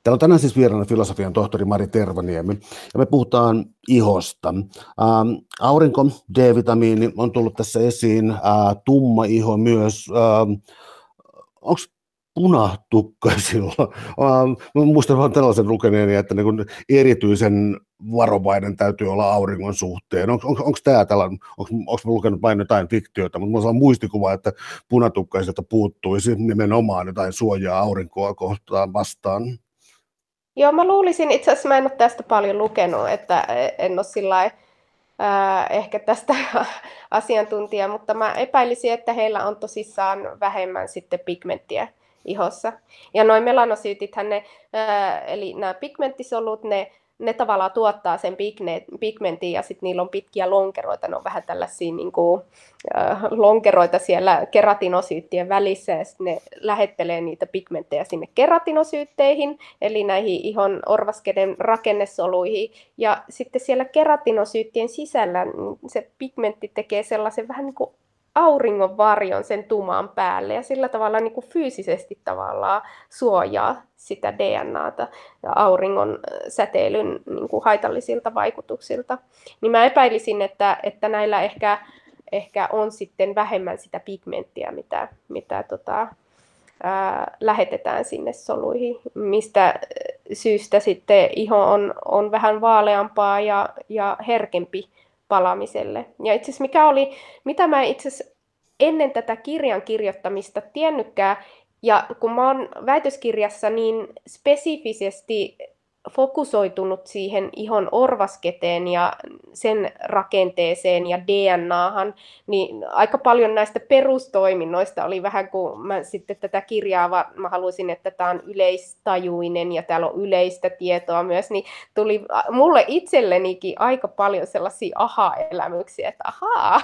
Täällä on tänään siis vieraana filosofian tohtori Mari Tervaniemi, ja me puhutaan ihosta. Ähm, aurinko, D-vitamiini on tullut tässä esiin, äh, tumma iho myös. Ähm, Onko punatukkaisilla? Ähm, muistan vaan tällaisen lukeneeni, että niin erityisen varovainen täytyy olla auringon suhteen. Onko, tämä tällainen, onko, lukenut vain jotain fiktiota, mutta minulla on muistikuva, että punatukkaisilta puuttuisi nimenomaan jotain suojaa aurinkoa kohtaan vastaan. Joo, mä luulisin, itse asiassa mä en ole tästä paljon lukenut, että en ole sillä ehkä tästä asiantuntija, mutta mä epäilisin, että heillä on tosissaan vähemmän sitten pigmenttiä ihossa. Ja noin melanosyytithän ne, ää, eli nämä pigmenttisolut, ne ne tavallaan tuottaa sen pigmentin ja sitten niillä on pitkiä lonkeroita, ne on vähän tällaisia niin kuin, äh, lonkeroita siellä keratinosyyttien välissä ja ne lähettelee niitä pigmenttejä sinne keratinosyytteihin, eli näihin ihon orvaskeden rakennesoluihin ja sitten siellä keratinosyyttien sisällä niin se pigmentti tekee sellaisen vähän niin kuin auringon varjon sen tumaan päälle ja sillä tavalla niin kuin fyysisesti tavallaan suojaa sitä DNAta ja auringon säteilyn niin kuin haitallisilta vaikutuksilta. Niin mä epäilisin, että, että näillä ehkä, ehkä on sitten vähemmän sitä pigmenttiä, mitä, mitä tota, ää, lähetetään sinne soluihin, mistä syystä sitten iho on, on vähän vaaleampaa ja, ja herkempi palamiselle. Ja itse asiassa mikä oli, mitä mä itse ennen tätä kirjan kirjoittamista tiennytkään, ja kun mä oon väitöskirjassa niin spesifisesti fokusoitunut siihen ihon orvasketeen ja sen rakenteeseen ja DNAhan, niin aika paljon näistä perustoiminnoista oli vähän kuin mä sitten tätä kirjaa, mä haluaisin, että tämä on yleistajuinen ja täällä on yleistä tietoa myös, niin tuli mulle itsellenikin aika paljon sellaisia aha-elämyksiä, että ahaa,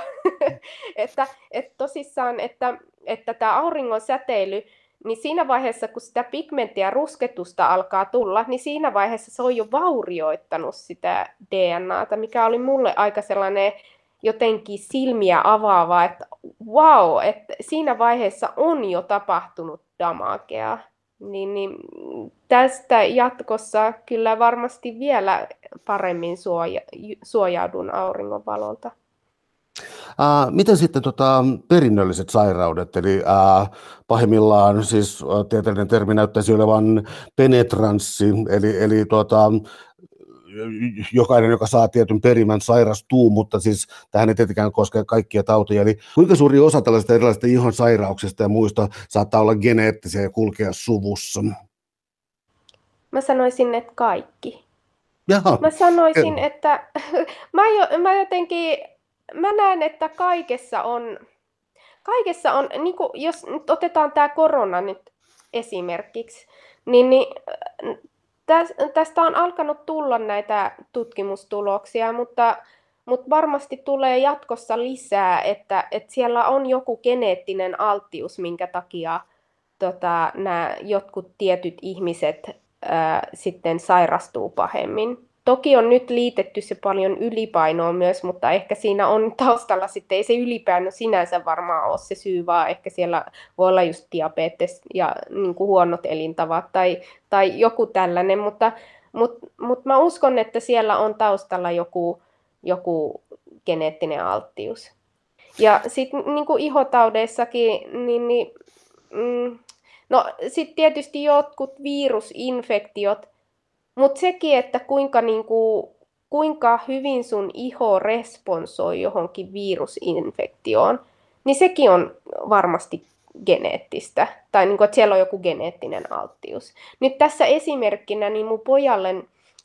että, että tosissaan, että, että tämä auringon säteily, niin siinä vaiheessa, kun sitä pigmenttiä rusketusta alkaa tulla, niin siinä vaiheessa se on jo vaurioittanut sitä DNAta, mikä oli mulle aika sellainen jotenkin silmiä avaava, että wow, että siinä vaiheessa on jo tapahtunut damakea. Niin, niin tästä jatkossa kyllä varmasti vielä paremmin suoja, suojaudun auringonvalolta. Äh, miten sitten tota, perinnölliset sairaudet, eli äh, pahimmillaan siis tieteellinen termi näyttäisi olevan penetranssi, eli, eli tota, jokainen, joka saa tietyn perimän, sairastuu, mutta siis tähän ei tietenkään koske kaikkia tauteja. Eli kuinka suuri osa tällaisista erilaisista ihon sairauksista ja muista saattaa olla geneettisiä ja kulkea suvussa? Mä sanoisin, että kaikki. Jaha. Mä sanoisin, että mä, jo, mä jotenkin mä näen, että kaikessa on, kaikessa on niin kuin, jos nyt otetaan tämä korona nyt esimerkiksi, niin, niin tästä on alkanut tulla näitä tutkimustuloksia, mutta, mutta varmasti tulee jatkossa lisää, että, että siellä on joku geneettinen alttius, minkä takia tota, nämä jotkut tietyt ihmiset ää, sitten sairastuu pahemmin. Toki on nyt liitetty se paljon ylipainoa myös, mutta ehkä siinä on taustalla sitten, ei se ylipaino sinänsä varmaan ole se syy, vaan ehkä siellä voi olla just diabetes ja niin kuin huonot elintavat tai, tai joku tällainen, mutta, mutta, mutta mä uskon, että siellä on taustalla joku, joku geneettinen alttius. Ja sitten niin kuin ihotaudeissakin, niin, niin mm, no sitten tietysti jotkut virusinfektiot, mutta sekin, että kuinka, niinku, kuinka hyvin sun iho responsoi johonkin virusinfektioon, niin sekin on varmasti geneettistä, tai niin että siellä on joku geneettinen alttius. Nyt tässä esimerkkinä, niin mun pojalle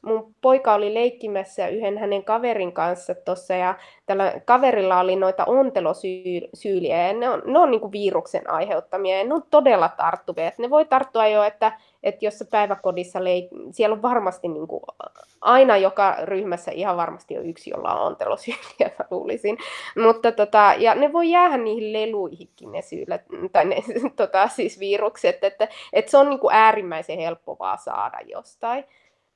mun poika oli leikkimässä yhden hänen kaverin kanssa tuossa ja tällä kaverilla oli noita ontelosyyliä ja ne on, ne on niin viruksen aiheuttamia ja ne on todella tarttuvia. Et ne voi tarttua jo, että, että jos päiväkodissa leik- siellä on varmasti niin kuin, aina joka ryhmässä ihan varmasti on yksi, jolla on ontelosyyliä, mä luulisin. Mutta tota, ja ne voi jäädä niihin leluihinkin ne syylät, tai ne tota, siis virukset, että, että se on niin kuin äärimmäisen helppo vaan saada jostain.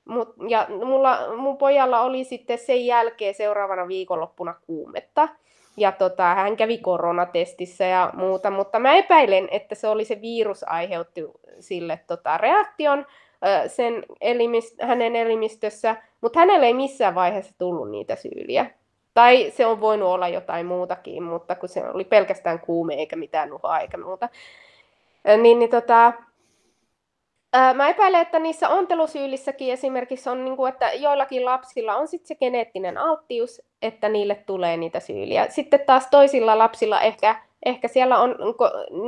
Mut, ja mulla, mun pojalla oli sitten sen jälkeen seuraavana viikonloppuna kuumetta. Ja tota, hän kävi koronatestissä ja muuta, mutta mä epäilen, että se oli se virus aiheutti sille tota, reaktion sen elimist, hänen elimistössä, mutta hänelle ei missään vaiheessa tullut niitä syyliä. Tai se on voinut olla jotain muutakin, mutta kun se oli pelkästään kuume eikä mitään nuhaa eikä muuta. Niin, niin tota, Mä epäilen, että niissä ontelusyylissäkin esimerkiksi on, niin kuin, että joillakin lapsilla on sitten se geneettinen alttius, että niille tulee niitä syyliä. Sitten taas toisilla lapsilla ehkä, ehkä siellä on,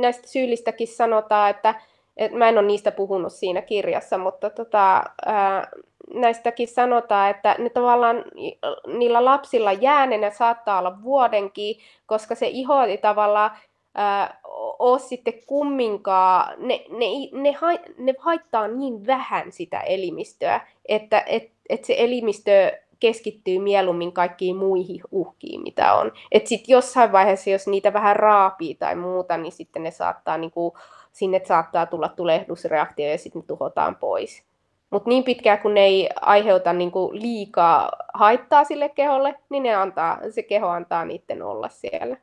näistä syyllistäkin sanotaan, että, että mä en ole niistä puhunut siinä kirjassa, mutta tota, ää, näistäkin sanotaan, että ne tavallaan niillä lapsilla jäänenä saattaa olla vuodenkin, koska se iho tavallaan ole sitten kumminkaan, ne, ne, ne, ne haittaa niin vähän sitä elimistöä, että et, et se elimistö keskittyy mieluummin kaikkiin muihin uhkiin, mitä on. Että sitten jossain vaiheessa, jos niitä vähän raapii tai muuta, niin sitten ne saattaa, niin kuin, sinne saattaa tulla tulehdusreaktio ja sitten tuhotaan pois. Mutta niin pitkään, kun ne ei aiheuta niin kuin liikaa haittaa sille keholle, niin ne antaa, se keho antaa niiden olla siellä.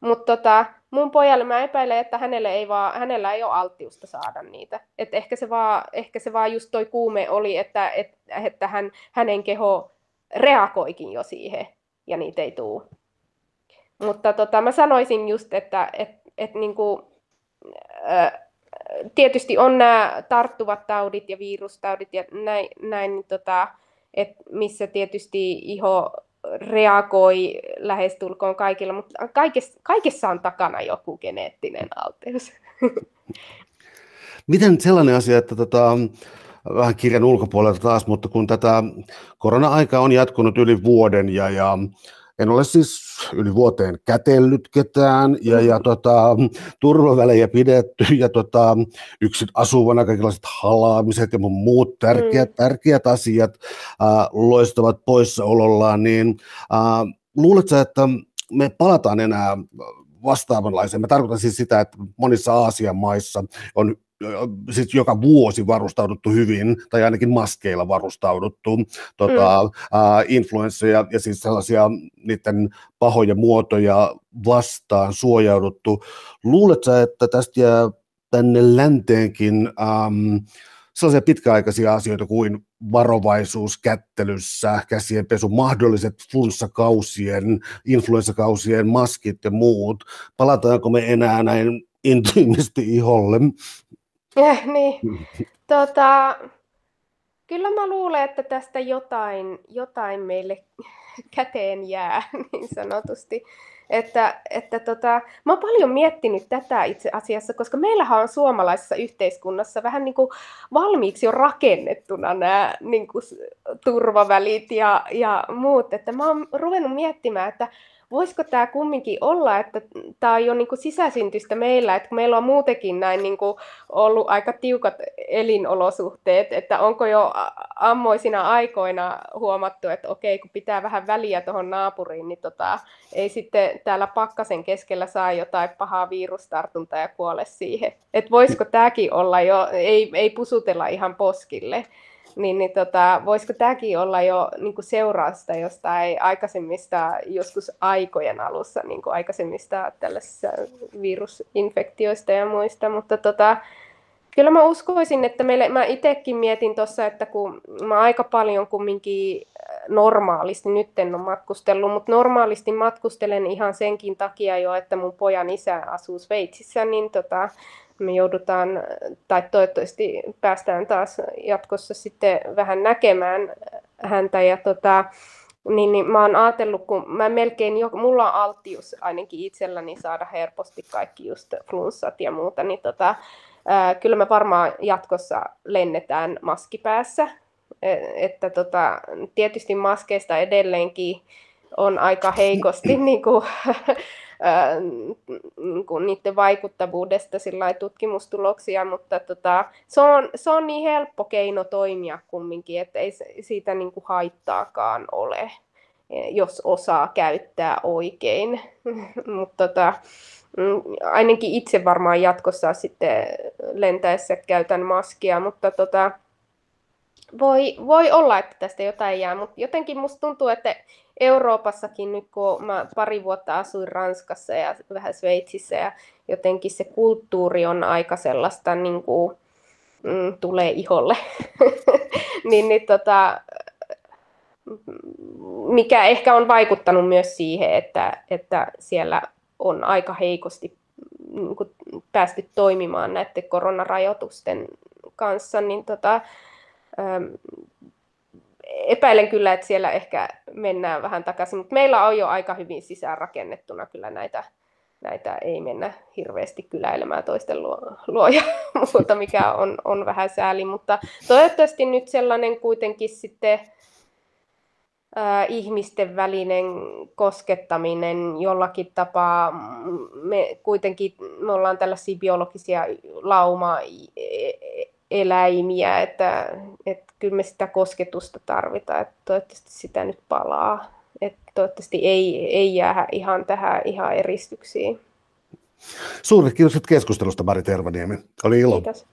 Mutta tota, mun pojalle mä epäilen, että hänelle ei vaan, hänellä ei ole alttiusta saada niitä. Et ehkä, se vaan, ehkä se vaan just toi kuume oli, että, et, että hän, hänen keho reagoikin jo siihen ja niitä ei tule. Mutta tota, mä sanoisin just, että et, et niinku, äh, tietysti on nämä tarttuvat taudit ja virustaudit ja näin, näin niin tota, et missä tietysti iho reagoi lähestulkoon kaikilla, mutta kaikessa, kaikessa on takana joku geneettinen alteus. Miten sellainen asia, että tota, vähän kirjan ulkopuolelta taas, mutta kun tätä korona-aikaa on jatkunut yli vuoden ja, ja en ole siis yli vuoteen kätellyt ketään ja, ja tota, turvavälejä pidetty ja tota, yksin asuvana kaikenlaiset halaamiset ja muut tärkeät, mm. tärkeät asiat äh, loistavat poissaolollaan, niin äh, luuletko että me palataan enää vastaavanlaiseen. Mä tarkoitan siis sitä, että monissa Aasian maissa on siis joka vuosi varustauduttu hyvin, tai ainakin maskeilla varustauduttu, tota, mm. uh, influensseja ja siis sellaisia niiden pahoja muotoja vastaan suojauduttu. Luuletko että tästä jää tänne länteenkin um, sellaisia pitkäaikaisia asioita kuin varovaisuus kättelyssä, käsien pesu, mahdolliset flunssakausien, influenssakausien maskit ja muut. Palataanko me enää näin intiimisti iholle? Eh, niin. Tota, kyllä mä luulen, että tästä jotain, jotain meille käteen jää, niin sanotusti. Että, että tota, mä oon paljon miettinyt tätä itse asiassa, koska meillähän on suomalaisessa yhteiskunnassa vähän niin kuin valmiiksi jo rakennettuna nämä niin kuin turvavälit ja, ja muut. Että mä oon ruvennut miettimään, että voisiko tämä kumminkin olla, että tämä on niin sisäsyntystä meillä, että meillä on muutenkin näin niin kuin ollut aika tiukat elinolosuhteet, että onko jo ammoisina aikoina huomattu, että okei, kun pitää vähän väliä tuohon naapuriin, niin tota, ei sitten täällä pakkasen keskellä saa jotain pahaa virustartuntaa ja kuole siihen. Että voisiko tämäkin olla jo, ei, ei pusutella ihan poskille niin, niin tota, voisiko tämäkin olla jo niin kuin seurausta jostain aikaisemmista, joskus aikojen alussa, niin kuin aikaisemmista tällaisista virusinfektioista ja muista, mutta tota, kyllä mä uskoisin, että meille, mä itsekin mietin tuossa, että kun mä aika paljon kumminkin äh, normaalisti, nyt en ole matkustellut, mutta normaalisti matkustelen ihan senkin takia jo, että mun pojan isä asuu Sveitsissä, niin tota, me joudutaan, tai toivottavasti päästään taas jatkossa sitten vähän näkemään häntä. Ja tota, niin, niin mä oon ajatellut, kun mä melkein, jo, mulla on alttius ainakin itselläni saada helposti kaikki just flunssat ja muuta, niin tota, ää, kyllä me varmaan jatkossa lennetään maskipäässä. E, että tota, tietysti maskeista edelleenkin on aika heikosti niin kuin, niin kuin niiden vaikuttavuudesta tutkimustuloksia, mutta tota, se, on, se on niin helppo keino toimia kumminkin, että ei siitä niin kuin haittaakaan ole, e, jos osaa käyttää oikein. mutta tota, mm, ainakin itse varmaan jatkossa sitten lentäessä käytän maskia, mutta tota, voi, voi olla, että tästä jotain jää, mutta jotenkin musta tuntuu, että Euroopassakin nyt, kun mä pari vuotta asuin Ranskassa ja vähän Sveitsissä ja jotenkin se kulttuuri on aika sellaista, niin kuin, mm, tulee iholle, niin, niin tota, mikä ehkä on vaikuttanut myös siihen, että, että siellä on aika heikosti niin kuin päästy toimimaan näiden koronarajoitusten kanssa, niin tota, epäilen kyllä, että siellä ehkä mennään vähän takaisin, mutta meillä on jo aika hyvin sisäänrakennettuna kyllä näitä, näitä ei mennä hirveästi kyläilemään toisten luo, luo ja muuta, mikä on, on vähän sääli, mutta toivottavasti nyt sellainen kuitenkin sitten ihmisten välinen koskettaminen jollakin tapaa, me kuitenkin me ollaan tällaisia biologisia lauma eläimiä, että, että kyllä me sitä kosketusta tarvitaan, että toivottavasti sitä nyt palaa. Että toivottavasti ei, ei jää ihan tähän ihan eristyksiin. Suuret kiitokset keskustelusta, Mari Tervaniemi. Oli ilo. Kiitos.